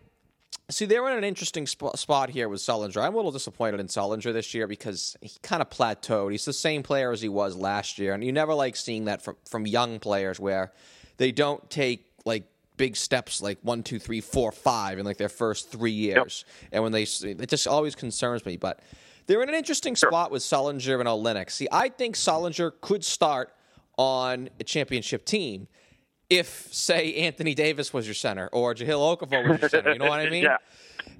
See, they were in an interesting sp- spot here with Sullinger. I'm a little disappointed in Sullinger this year because he kind of plateaued. He's the same player as he was last year, and you never like seeing that from from young players where they don't take like big steps like one, two, three, four, five in like their first three years. Yep. And when they, it just always concerns me. But they're in an interesting spot with Sullinger and Olynyk. See, I think Sullinger could start on a championship team if, say, Anthony Davis was your center or Jahlil Okafor was your center. You know what I mean? yeah,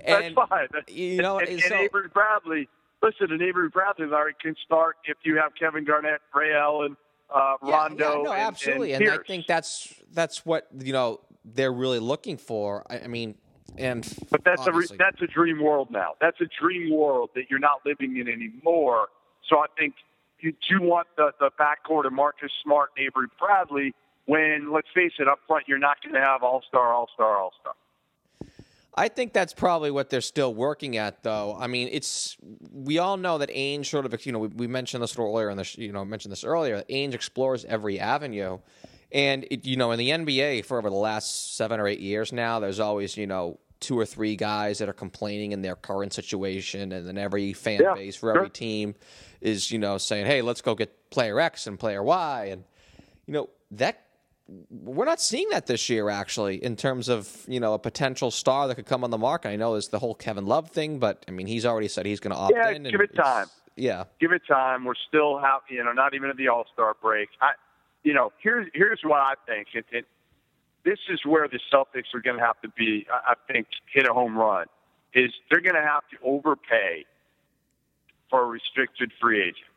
and, that's fine. You know, and, and, so, and Avery Bradley. Listen, and Avery Bradley Larry can start if you have Kevin Garnett, Ray Allen, uh, Rondo. Yeah, yeah, no, and, absolutely, and, I think that's that's what you know they're really looking for. I, I mean, and but that's a re- that's a dream world now. That's a dream world that you're not living in anymore. So I think you do want the the backcourt of Marcus Smart and Avery Bradley when, let's face it, up front, you're not going to have all star, all star, all star. I think that's probably what they're still working at, though. I mean, it's we all know that Ainge sort of, you know, we, we mentioned this earlier, and you know, mentioned this earlier. Ainge explores every avenue, and it, you know, in the NBA for over the last seven or eight years now, there's always, you know, two or three guys that are complaining in their current situation, and then every fan yeah, base for sure. every team is, you know, saying, "Hey, let's go get player X and player Y," and you know that we're not seeing that this year, actually, in terms of you know a potential star that could come on the market. I know there's the whole Kevin Love thing, but I mean he's already said he's going to opt in. yeah, in. give it time. Yeah, give it time. We're still have you know not even at the All Star break. I, you know, here's here's what I think. This is where the Celtics are going to have to be. I, think hit a home run. Is they're going to have to overpay for a restricted free agent.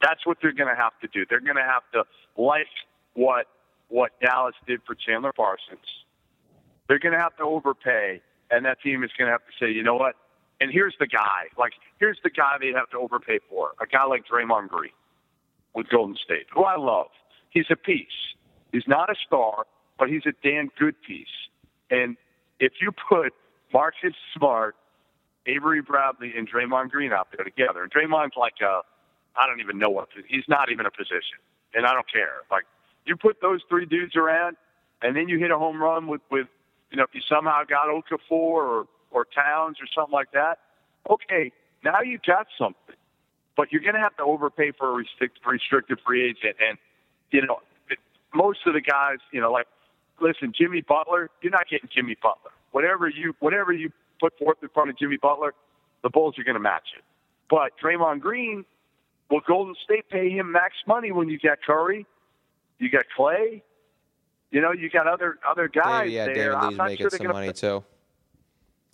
That's what they're going to have to do. They're going to have to like what what Dallas did for Chandler Parsons. They're going to have to overpay, and that team is going to have to say, you know what? And here's the guy. Like, here's the guy they'd have to overpay for. A guy like Draymond Green with Golden State, who I love. He's a piece. He's not a star, but he's a damn good piece. And if you put Marcus Smart, Avery Bradley, and Draymond Green out there together, and Draymond's like a, I don't even know what, he's not even a position, and I don't care. Like, you put those three dudes around, and then you hit a home run with, with you know, if you somehow got Okafor or, or Towns or something like that, okay, now you got something. But you're going to have to overpay for a restrict, restricted free agent. And, you know, most of the guys, you know, like, listen, Jimmy Butler, you're not getting Jimmy Butler. Whatever you, whatever you put forth in front of Jimmy Butler, the Bulls are going to match it. But Draymond Green, will Golden State pay him max money when you got Curry, you got Klay, you know, you got other other guys yeah, there. David I'm Lee's not making sure some money pay- too.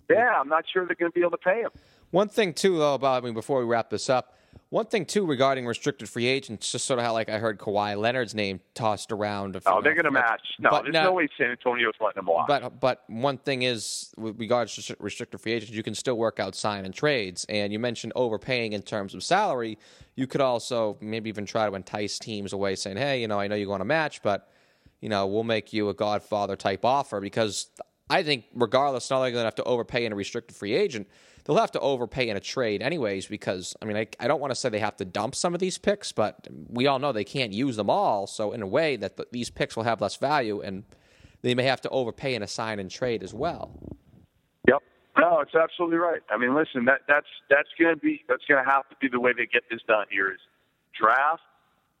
Yeah, I'm not sure they're going to be able to pay him. One thing too, though, about I mean, before we wrap this up, one thing too regarding restricted free agents, just sort of how like I heard Kawhi Leonard's name tossed around. a few- Oh, they're going to match. No, but there's no- no way San Antonio's letting them walk. But but one thing is, with regards to restricted free agents, you can still work out sign and trades. And you mentioned overpaying in terms of salary. You could also maybe even try to entice teams away, saying, "Hey, you know, I know you want to match, but you know, we'll make you a Godfather type offer." Because I think, regardless, not only going to have to overpay in a restricted free agent, they'll have to overpay in a trade anyways. Because I mean, I, I don't want to say they have to dump some of these picks, but we all know they can't use them all. So in a way, that th- these picks will have less value and they may have to overpay in a sign and trade as well. Yep. No, it's absolutely right. I mean, listen, that that's that's going to be that's going to have to be the way they get this done here is draft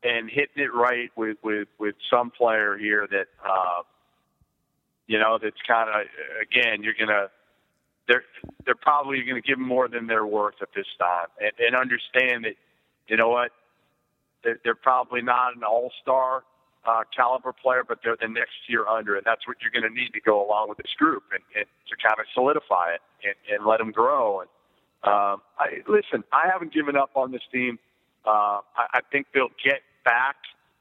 and hitting it right with with with some player here that uh, you know that's kind of again you're gonna they're they're probably going to give more than they're worth at this time and, and understand that you know what they're, they're probably not an all star uh, caliber player, but they're the next tier under, and that's what you're going to need to go along with this group and, and to kind of solidify it and, and let them grow. And um, I, listen, I haven't given up on this team. Uh, I, I think they'll get back,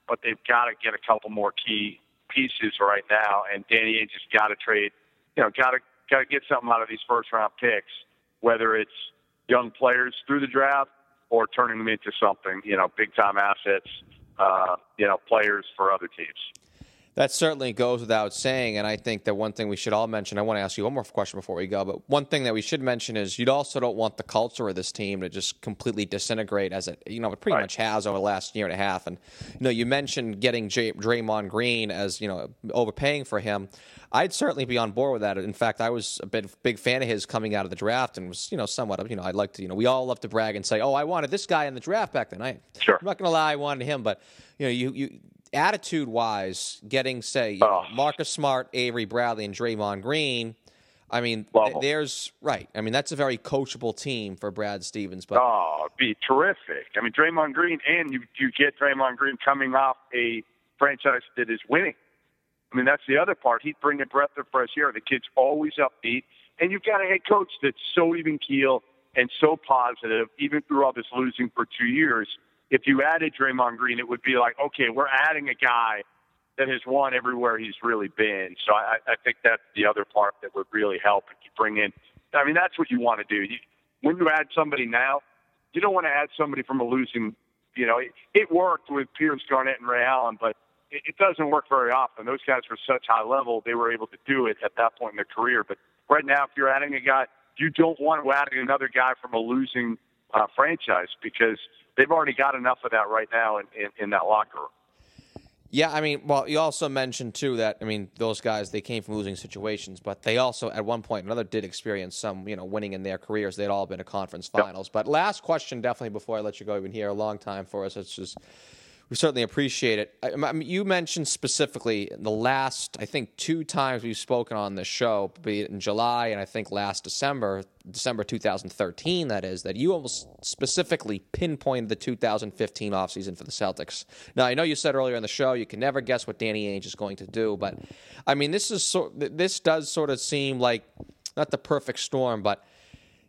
but they've got to get a couple more key pieces right now. And Danny Ainge has got to trade, you know, got to got to get something out of these first round picks, whether it's young players through the draft or turning them into something, you know, big time assets, uh, you know, players for other teams. That certainly goes without saying, and I think that one thing we should all mention. I want to ask you one more question before we go, but one thing that we should mention is you also don't want the culture of this team to just completely disintegrate, as it you know it pretty Right. much has over the last year and a half. And you know, you mentioned getting J- Draymond Green as you know overpaying for him. I'd certainly be on board with that. In fact, I was a bit big fan of his coming out of the draft, and was you know somewhat you know I'd like to you know we all love to brag and say, oh, I wanted this guy in the draft back then. I, Sure. I'm not going to lie, I wanted him, but you know you you attitude wise, getting say Oh. Marcus Smart, Avery Bradley, and Draymond Green. I mean, th- there's right. I mean, that's a very coachable team for Brad Stevens. But Oh, it'd be terrific. I mean, Draymond Green, and you you get Draymond Green coming off a franchise that is winning. I mean, that's the other part. He'd bring a breath of fresh air. The kid's always upbeat, and you've got a head coach that's so even keel and so positive, even through all this losing for two years. If you added Draymond Green, it would be like, okay, we're adding a guy that has won everywhere he's really been. So I, I think that's the other part that would really help if you bring in. I mean, that's what you want to do. You, when you add somebody now, you don't want to add somebody from a losing. You know, it, it worked with Pierce Garnett and Ray Allen, but it, it doesn't work very often. Those guys were such high level; they were able to do it at that point in their career. But right now, if you're adding a guy, you don't want to add another guy from a losing uh, franchise because they've already got enough of that right now in, in, in that locker room. Yeah, I mean, well, you also mentioned too that I mean those guys they came from losing situations, but they also at one point or another did experience some you know winning in their careers. They'd all been to conference finals. But last question, definitely before I let you go, you've been here a long time for us. It's just we certainly appreciate it. I, I mean, you mentioned specifically the last I think two times we've spoken on this show, be it in July and I think last December, December 2013, that is, that you almost specifically pinpointed the 2015 offseason for the Celtics. Now, I know you said earlier in the show you can never guess what Danny Ainge is going to do, but I mean, this is so, this does sort of seem like not the perfect storm, but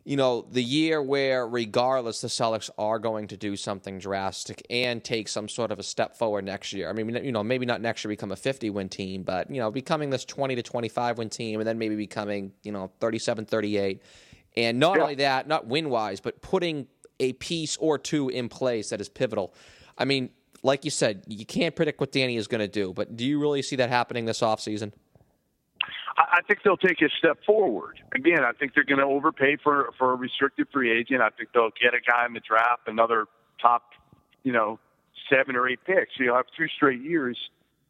you know, the year where, regardless, the Celtics are going to do something drastic and take some sort of a step forward next year. I mean, you know, maybe not next year become a 50 win team, but, you know, becoming this 20 to 25 win team and then maybe becoming, you know, 37 38. And not Yeah. only that, not win wise, but putting a piece or two in place that is pivotal. I mean, like you said, you can't predict what Danny is going to do, but do you really see that happening this offseason? I think they'll take a step forward. Again, I think they're going to overpay for for a restricted free agent. I think they'll get a guy in the draft, another top, you know, seven or eight picks. So you'll have two straight years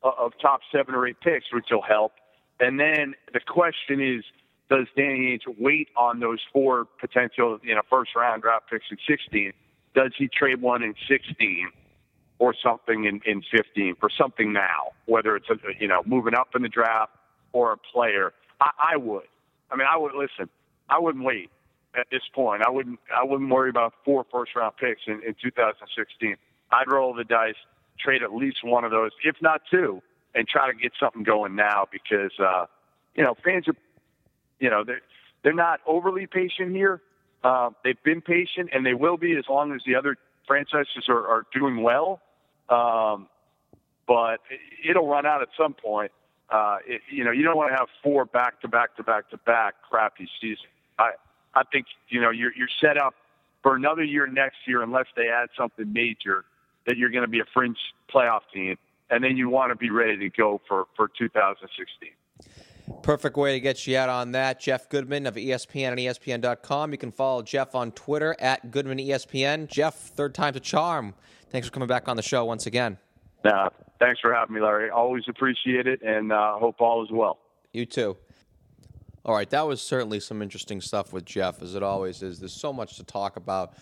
of top seven or eight picks, which will help. And then the question is, does Danny Ainge wait on those four potential, you know, first round draft picks in 16? Does he trade one in 16 or something in, in 15 for something now, whether it's, a, you know, moving up in the draft or a player? I, I would. I mean, I would listen. I wouldn't wait at this point. I wouldn't. I wouldn't worry about four first round picks in, in 2016. I'd roll the dice, trade at least one of those, if not two, and try to get something going now because uh, you know fans are, you know, they're they're not overly patient here. Uh, they've been patient, and they will be as long as the other franchises are, are doing well. Um, but it'll run out at some point. Uh, you know, you don't want to have four back to back to back to back crappy seasons. I I think you know you're you're set up for another year next year unless they add something major that you're going to be a fringe playoff team, and then you want to be ready to go for for 2016. Perfect way to get you out on that. Jeff Goodman of ESPN and ESPN.com. You can follow Jeff on Twitter at Goodman ESPN. Jeff, third time's a charm. Thanks for coming back on the show once again. Uh, thanks for having me, Larry. Always appreciate it, and uh, hope all is well. You too. All right, that was certainly some interesting stuff with Jeff, as it always is. There's so much to talk about.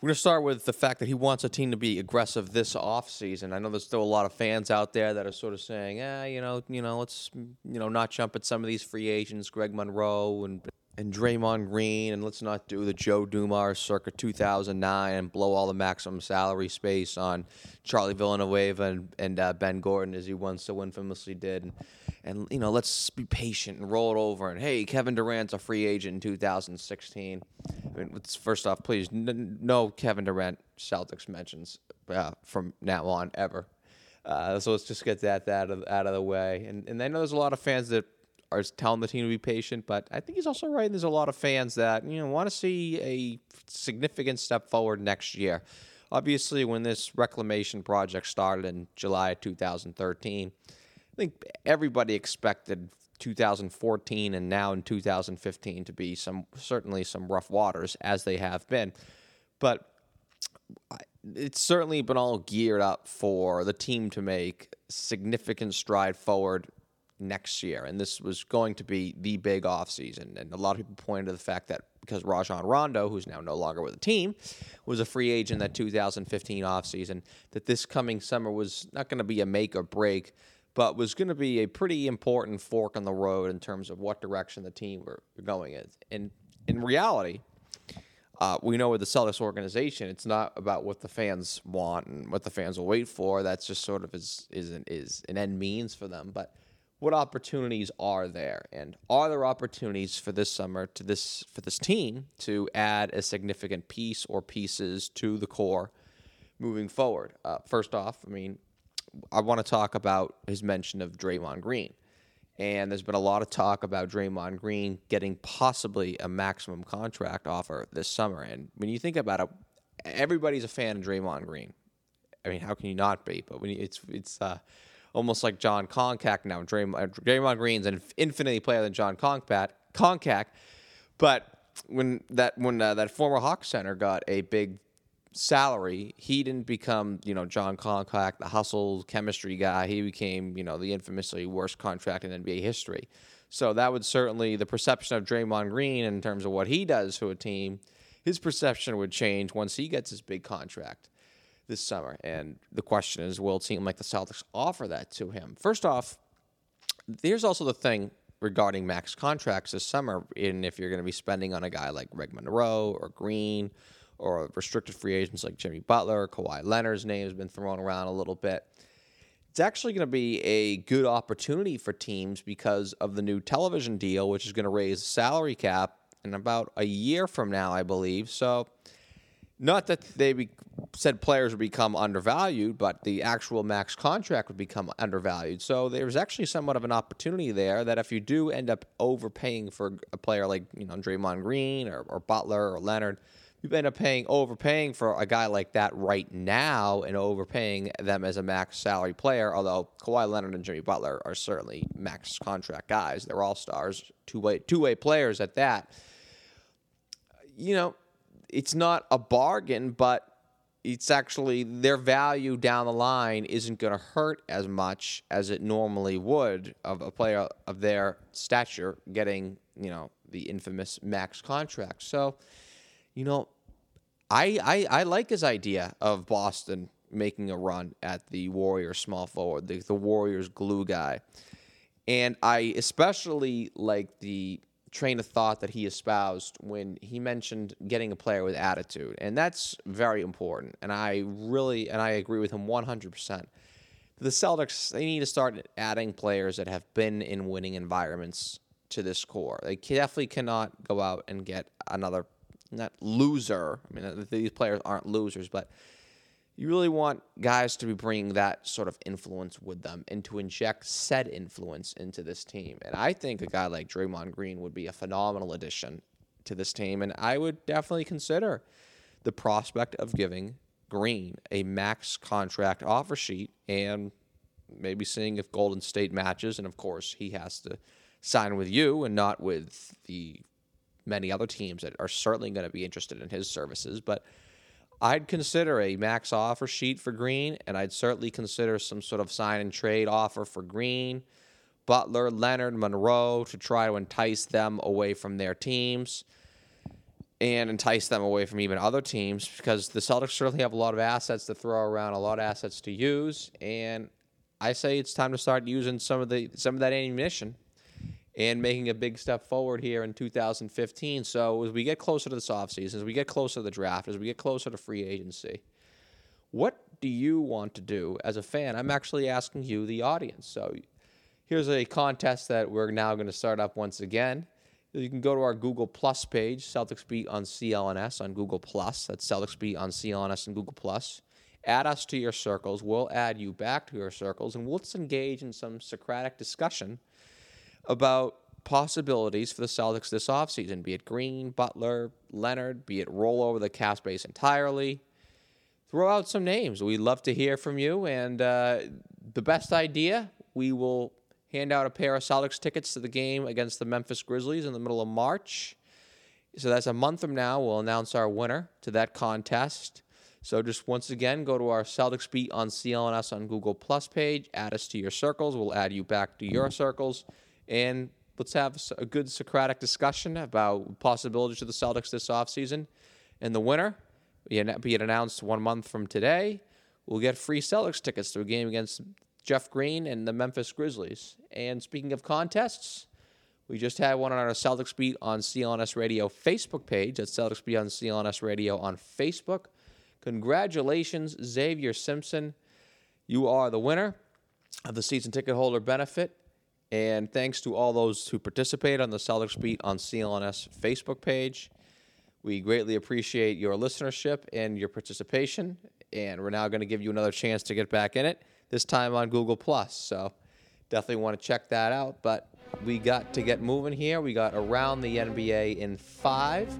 We're going to start with the fact that he wants a team to be aggressive this offseason. I know there's still a lot of fans out there that are sort of saying, "Ah, you know, you know, let's you know not jump at some of these free agents, Greg Monroe and and Draymond Green, and let's not do the Joe Dumars circa 2009 and blow all the maximum salary space on Charlie Villanueva and, and uh, Ben Gordon as he once so infamously did. And, and, you know, let's be patient and roll it over. And hey, Kevin Durant's a free agent in 2016. I mean, first off, please, n- no Kevin Durant Celtics mentions uh, from now on ever. Uh, so let's just get that, that out of, out of the way. And, and I know there's a lot of fans that are telling the team to be patient, but I think he's also right. There's a lot of fans that you know want to see a significant step forward next year. Obviously, when this reclamation project started in July 2013, I think everybody expected 2014 and now in 2015 to be some certainly some rough waters as they have been, but it's certainly been all geared up for the team to make significant stride forward next year. And this was going to be the big offseason. And a lot of people pointed to the fact that because Rajon Rondo, who's now no longer with the team, was a free agent that 2015 offseason, that this coming summer was not going to be a make or break, but was going to be a pretty important fork in the road in terms of what direction the team were going in. And in reality, uh, we know with the Celtics organization, it's not about what the fans want and what the fans will wait for. That's just sort of is is an, is an end means for them. But what opportunities are there? And are there opportunities for this summer to this for this team to add a significant piece or pieces to the core moving forward? Uh, first off i mean i want to talk about his mention of Draymond Green. And there's been a lot of talk about Draymond Green getting possibly a maximum contract offer this summer. And when you think about it everybody's a fan of Draymond Green. I mean how can you not be? But when you, it's it's uh almost like Jon Koncak now. Draymond, uh, Draymond Green's an infinitely player than Jon. Koncak, but when that when uh, that former Hawk center got a big salary, he didn't become you know Jon Koncak, the hustle chemistry guy. He became you know the infamously worst contract in NBA history. So that would certainly the perception of Draymond Green in terms of what he does to a team. His perception would change once he gets his big contract this summer. And the question is, will a team like the Celtics offer that to him? First off, there's also the thing regarding max contracts this summer, and if you're going to be spending on a guy like Greg Monroe or Green or restricted free agents like Jimmy Butler, Kawhi Leonard's name has been thrown around a little bit. It's actually going to be a good opportunity for teams because of the new television deal, which is going to raise the salary cap in about a year from now, I believe. So not that they be, said players would become undervalued, but the actual max contract would become undervalued. So there's actually somewhat of an opportunity there that if you do end up overpaying for a player like you know Draymond Green or, or Butler or Leonard, you end up paying overpaying for a guy like that right now and overpaying them as a max salary player. Although Kawhi Leonard and Jimmy Butler are certainly max contract guys, they're all stars, two way two way players at that. You know, it's not a bargain, but it's actually their value down the line isn't going to hurt as much as it normally would of a player of their stature getting you know the infamous max contract. So, you know, I, I, I like his idea of Boston making a run at the Warriors small forward, the, the Warriors glue guy. And I especially like the train of thought that he espoused when he mentioned getting a player with attitude. And that's very important. And I really, and I agree with him 100%. The Celtics, they need to start adding players that have been in winning environments to this core. They definitely cannot go out and get another not loser. I mean, uh, these players aren't losers, but you really want guys to be bringing that sort of influence with them and to inject said influence into this team. And I think a guy like Draymond Green would be a phenomenal addition to this team. And I would definitely consider the prospect of giving Green a max contract offer sheet and maybe seeing if Golden State matches. And of course, he has to sign with you and not with the many other teams that are certainly going to be interested in his services. But I'd consider a max offer sheet for Green, and I'd certainly consider some sort of sign and trade offer for Green, Butler, Leonard, Monroe to try to entice them away from their teams and entice them away from even other teams because the Celtics certainly have a lot of assets to throw around, a lot of assets to use, and I say it's time to start using some of the some of that ammunition and making a big step forward here in 2015. So as we get closer to this offseason, as we get closer to the draft, as we get closer to free agency, what do you want to do as a fan? I'm actually asking you, the audience. So here's a contest that we're now going to start up once again. You can go to our Google Plus page, Celtics Beat on CLNS on Google Plus. That's Celtics Beat on CLNS and Google Plus. Add us to your circles. We'll add you back to your circles, and let's engage in some Socratic discussion – about possibilities for the Celtics this offseason, be it Green, Butler, Leonard, be it roll over the cap space entirely. Throw out some names. We'd love to hear from you. And uh, the best idea, we will hand out a pair of Celtics tickets to the game against the Memphis Grizzlies in the middle of March. So that's a month from now. We'll announce our winner to that contest. So just once again, go to our Celtics beat on CLNS on Google Plus page. Add us to your circles. We'll add you back to your circles and let's have a good Socratic discussion about possibilities of the Celtics this offseason. And the winner, be it announced one month from today, will get free Celtics tickets to a game against Jeff Green and the Memphis Grizzlies. And speaking of contests, we just had one on our Celtics Beat on CLNS Radio Facebook page. That's Celtics Beat on CLNS Radio on Facebook. Congratulations, Xavier Simpson. You are the winner of the season ticket holder benefit. And thanks to all those who participate on the Celtics Beat on CLNS Facebook page. We greatly appreciate your listenership and your participation. And we're now going to give you another chance to get back in it, this time on Google Plus. So definitely want to check that out. But we got to get moving here. We got around the NBA in five.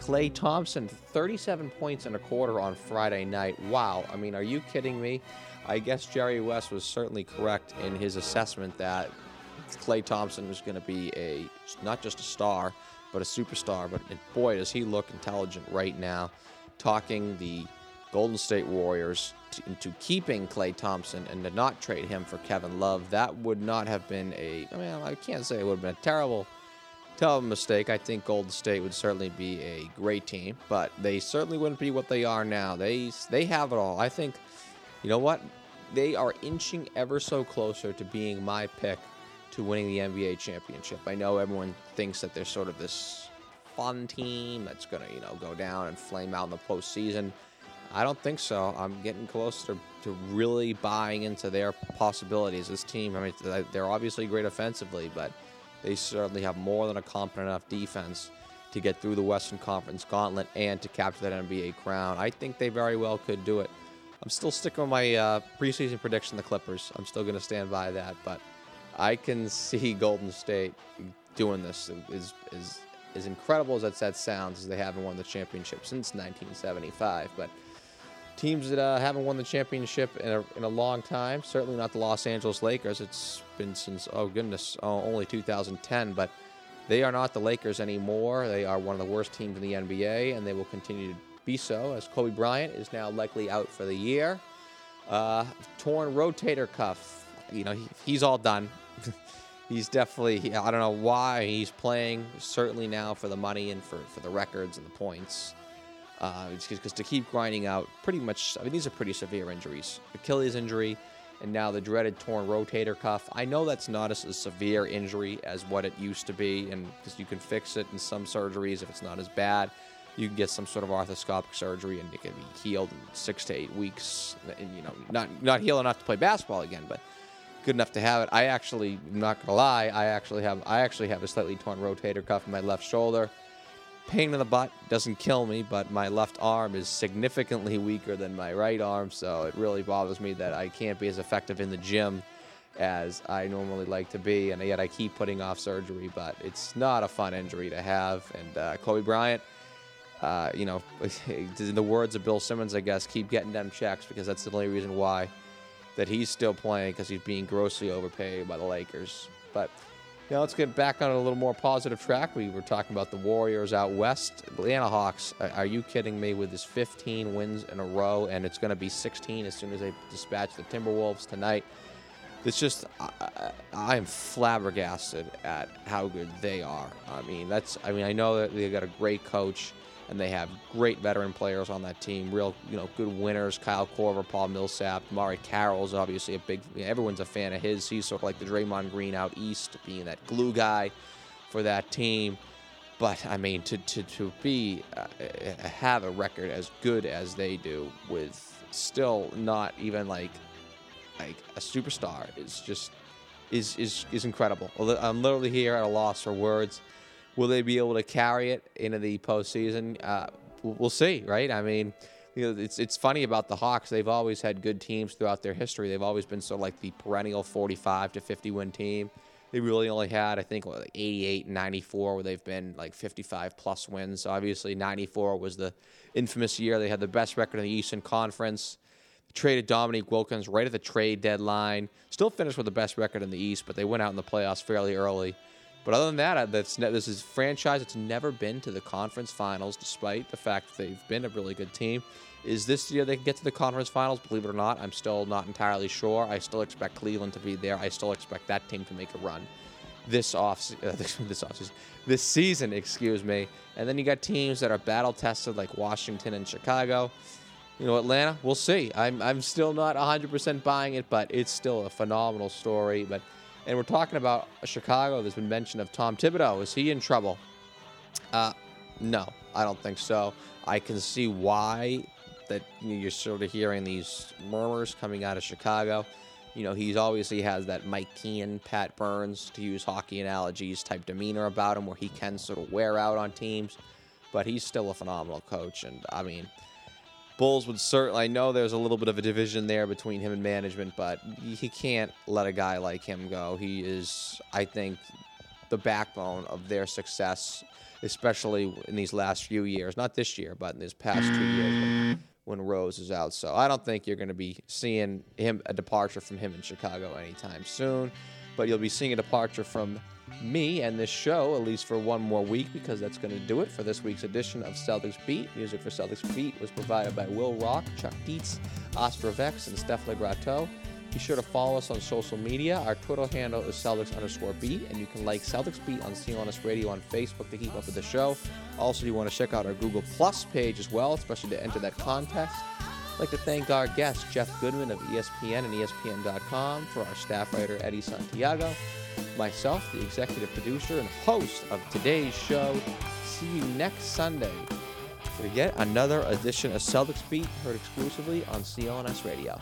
Klay Thompson, 37 points and a quarter on Friday night. Wow. I mean, are you kidding me? I guess Jerry West was certainly correct in his assessment that Klay Thompson was going to be a not just a star, but a superstar. But boy, does he look intelligent right now, talking the Golden State Warriors to, into keeping Klay Thompson and to not trade him for Kevin Love. That would not have been a. I mean, I can't say it would have been a terrible. Terrible mistake. I think Golden State would certainly be a great team, but they certainly wouldn't be what they are now. They they have it all. I think, you know what? They are inching ever so closer to being my pick to winning the NBA championship. I know everyone thinks that they're sort of this fun team that's going to, you know, go down and flame out in the postseason. I don't think so. I'm getting closer to, really buying into their possibilities. This team, I mean, they're obviously great offensively, but they certainly have more than a competent enough defense to get through the Western Conference gauntlet and to capture that NBA crown. I think they very well could do it. I'm still sticking with my uh, preseason prediction, the Clippers. I'm still going to stand by that, but I can see Golden State doing this. Is is as incredible as that, that sounds, as they haven't won the championship since 1975. But teams that uh, haven't won the championship in a, in a long time, certainly not the Los Angeles Lakers. It's been since, oh goodness, oh, only 2010. But they are not the Lakers anymore. They are one of the worst teams in the NBA, and they will continue to be so as Kobe Bryant is now likely out for the year. Uh, torn rotator cuff. You know, he, he's all done. he's definitely, I don't know why he's playing, certainly now for the money and for, for the records and the points. Uh, because to keep grinding out pretty much, I mean, these are pretty severe injuries. Achilles injury, and now the dreaded torn rotator cuff. I know that's not as a severe injury as what it used to be, and because you can fix it in some surgeries if it's not as bad. You can get some sort of arthroscopic surgery, and it can be healed in six to eight weeks. And, you know, not not healed enough to play basketball again, but good enough to have it. I actually, I'm not gonna lie, I actually have I actually have a slightly torn rotator cuff in my left shoulder pain in the butt doesn't kill me, but my left arm is significantly weaker than my right arm, so it really bothers me that I can't be as effective in the gym as I normally like to be, and yet I keep putting off surgery. But it's not a fun injury to have. And uh, Kobe Bryant, uh, you know, in the words of Bill Simmons, I guess, keep getting them checks because that's the only reason why that he's still playing because he's being grossly overpaid by the Lakers. But now let's get back on a little more positive track. We were talking about the Warriors out west. Atlanta Hawks, are you kidding me with this 15 wins in a row? And it's going to be 16 as soon as they dispatch the Timberwolves tonight. It's just, I, I am flabbergasted at how good they are. I mean, that's, I mean, I know that they got a great coach and they have great veteran players on that team. Real, you know, good winners. Kyle Korver, Paul Millsap, DeMarre Carroll is obviously a big. You know, everyone's a fan of his. He's sort of like the Draymond Green out east, being that glue guy for that team. But I mean, to to to be uh, have a record as good as they do with still not even like like a superstar is just is is is incredible. I'm literally here at a loss for words. Will they be able to carry it into the postseason? Uh, we'll see, right? I mean, you know, it's it's funny about the Hawks. They've always had good teams throughout their history. They've always been sort of like the perennial 45 to 50 win team. They really only had, I think, like 88 and 94, where they've been like 55 plus wins. Obviously, 94 was the infamous year. They had the best record in the Eastern Conference. Traded Dominique Wilkins right at the trade deadline. Still finished with the best record in the East, but they went out in the playoffs fairly early. But other than that, that's this is franchise that's never been to the conference finals, despite the fact that they've been a really good team. Is this year they can get to the conference finals? Believe it or not, I'm still not entirely sure. I still expect Cleveland to be there. I still expect that team to make a run this off uh, this off this season, excuse me. And then you got teams that are battle tested like Washington and Chicago. You know, Atlanta, we'll see. I'm I'm still not 100% buying it, but it's still a phenomenal story. But and we're talking about Chicago. There's been mention of Tom Thibodeau. Is he in trouble? Uh, no, I don't think so. I can see why that you're sort of hearing these murmurs coming out of Chicago. You know, he's obviously has that Mike Keenan, Pat Burns, to use hockey analogies, type demeanor about him where he can sort of wear out on teams. But he's still a phenomenal coach. And I mean, Bulls would certainly. I know there's a little bit of a division there between him and management, but he can't let a guy like him go. He is, I think, the backbone of their success, especially in these last few years. Not this year, but in these past two years when, Rose is out. So I don't think you're going to be seeing him a departure from him in Chicago anytime soon, but you'll be seeing a departure from me and this show, at least for one more week, because that's going to do it for this week's edition of Celtics Beat. Music for Celtics Beat was provided by Will Rock, Chuck Dietz, Oscar Vex, and Steph Legrateau. Be sure to follow us on social media. Our Twitter handle is Celtics underscore beat, and you can like Celtics Beat on CLNS Radio on Facebook to keep up with the show. Also, you want to check out our Google Plus page as well, especially to enter that contest. I'd like to thank our guest, Jeff Goodman of ESPN and ESPN.com, for our staff writer, Eddie Santiago myself, the executive producer and host of today's show. See you next Sunday for yet another edition of Celtics Beat, heard exclusively on CLNS Radio.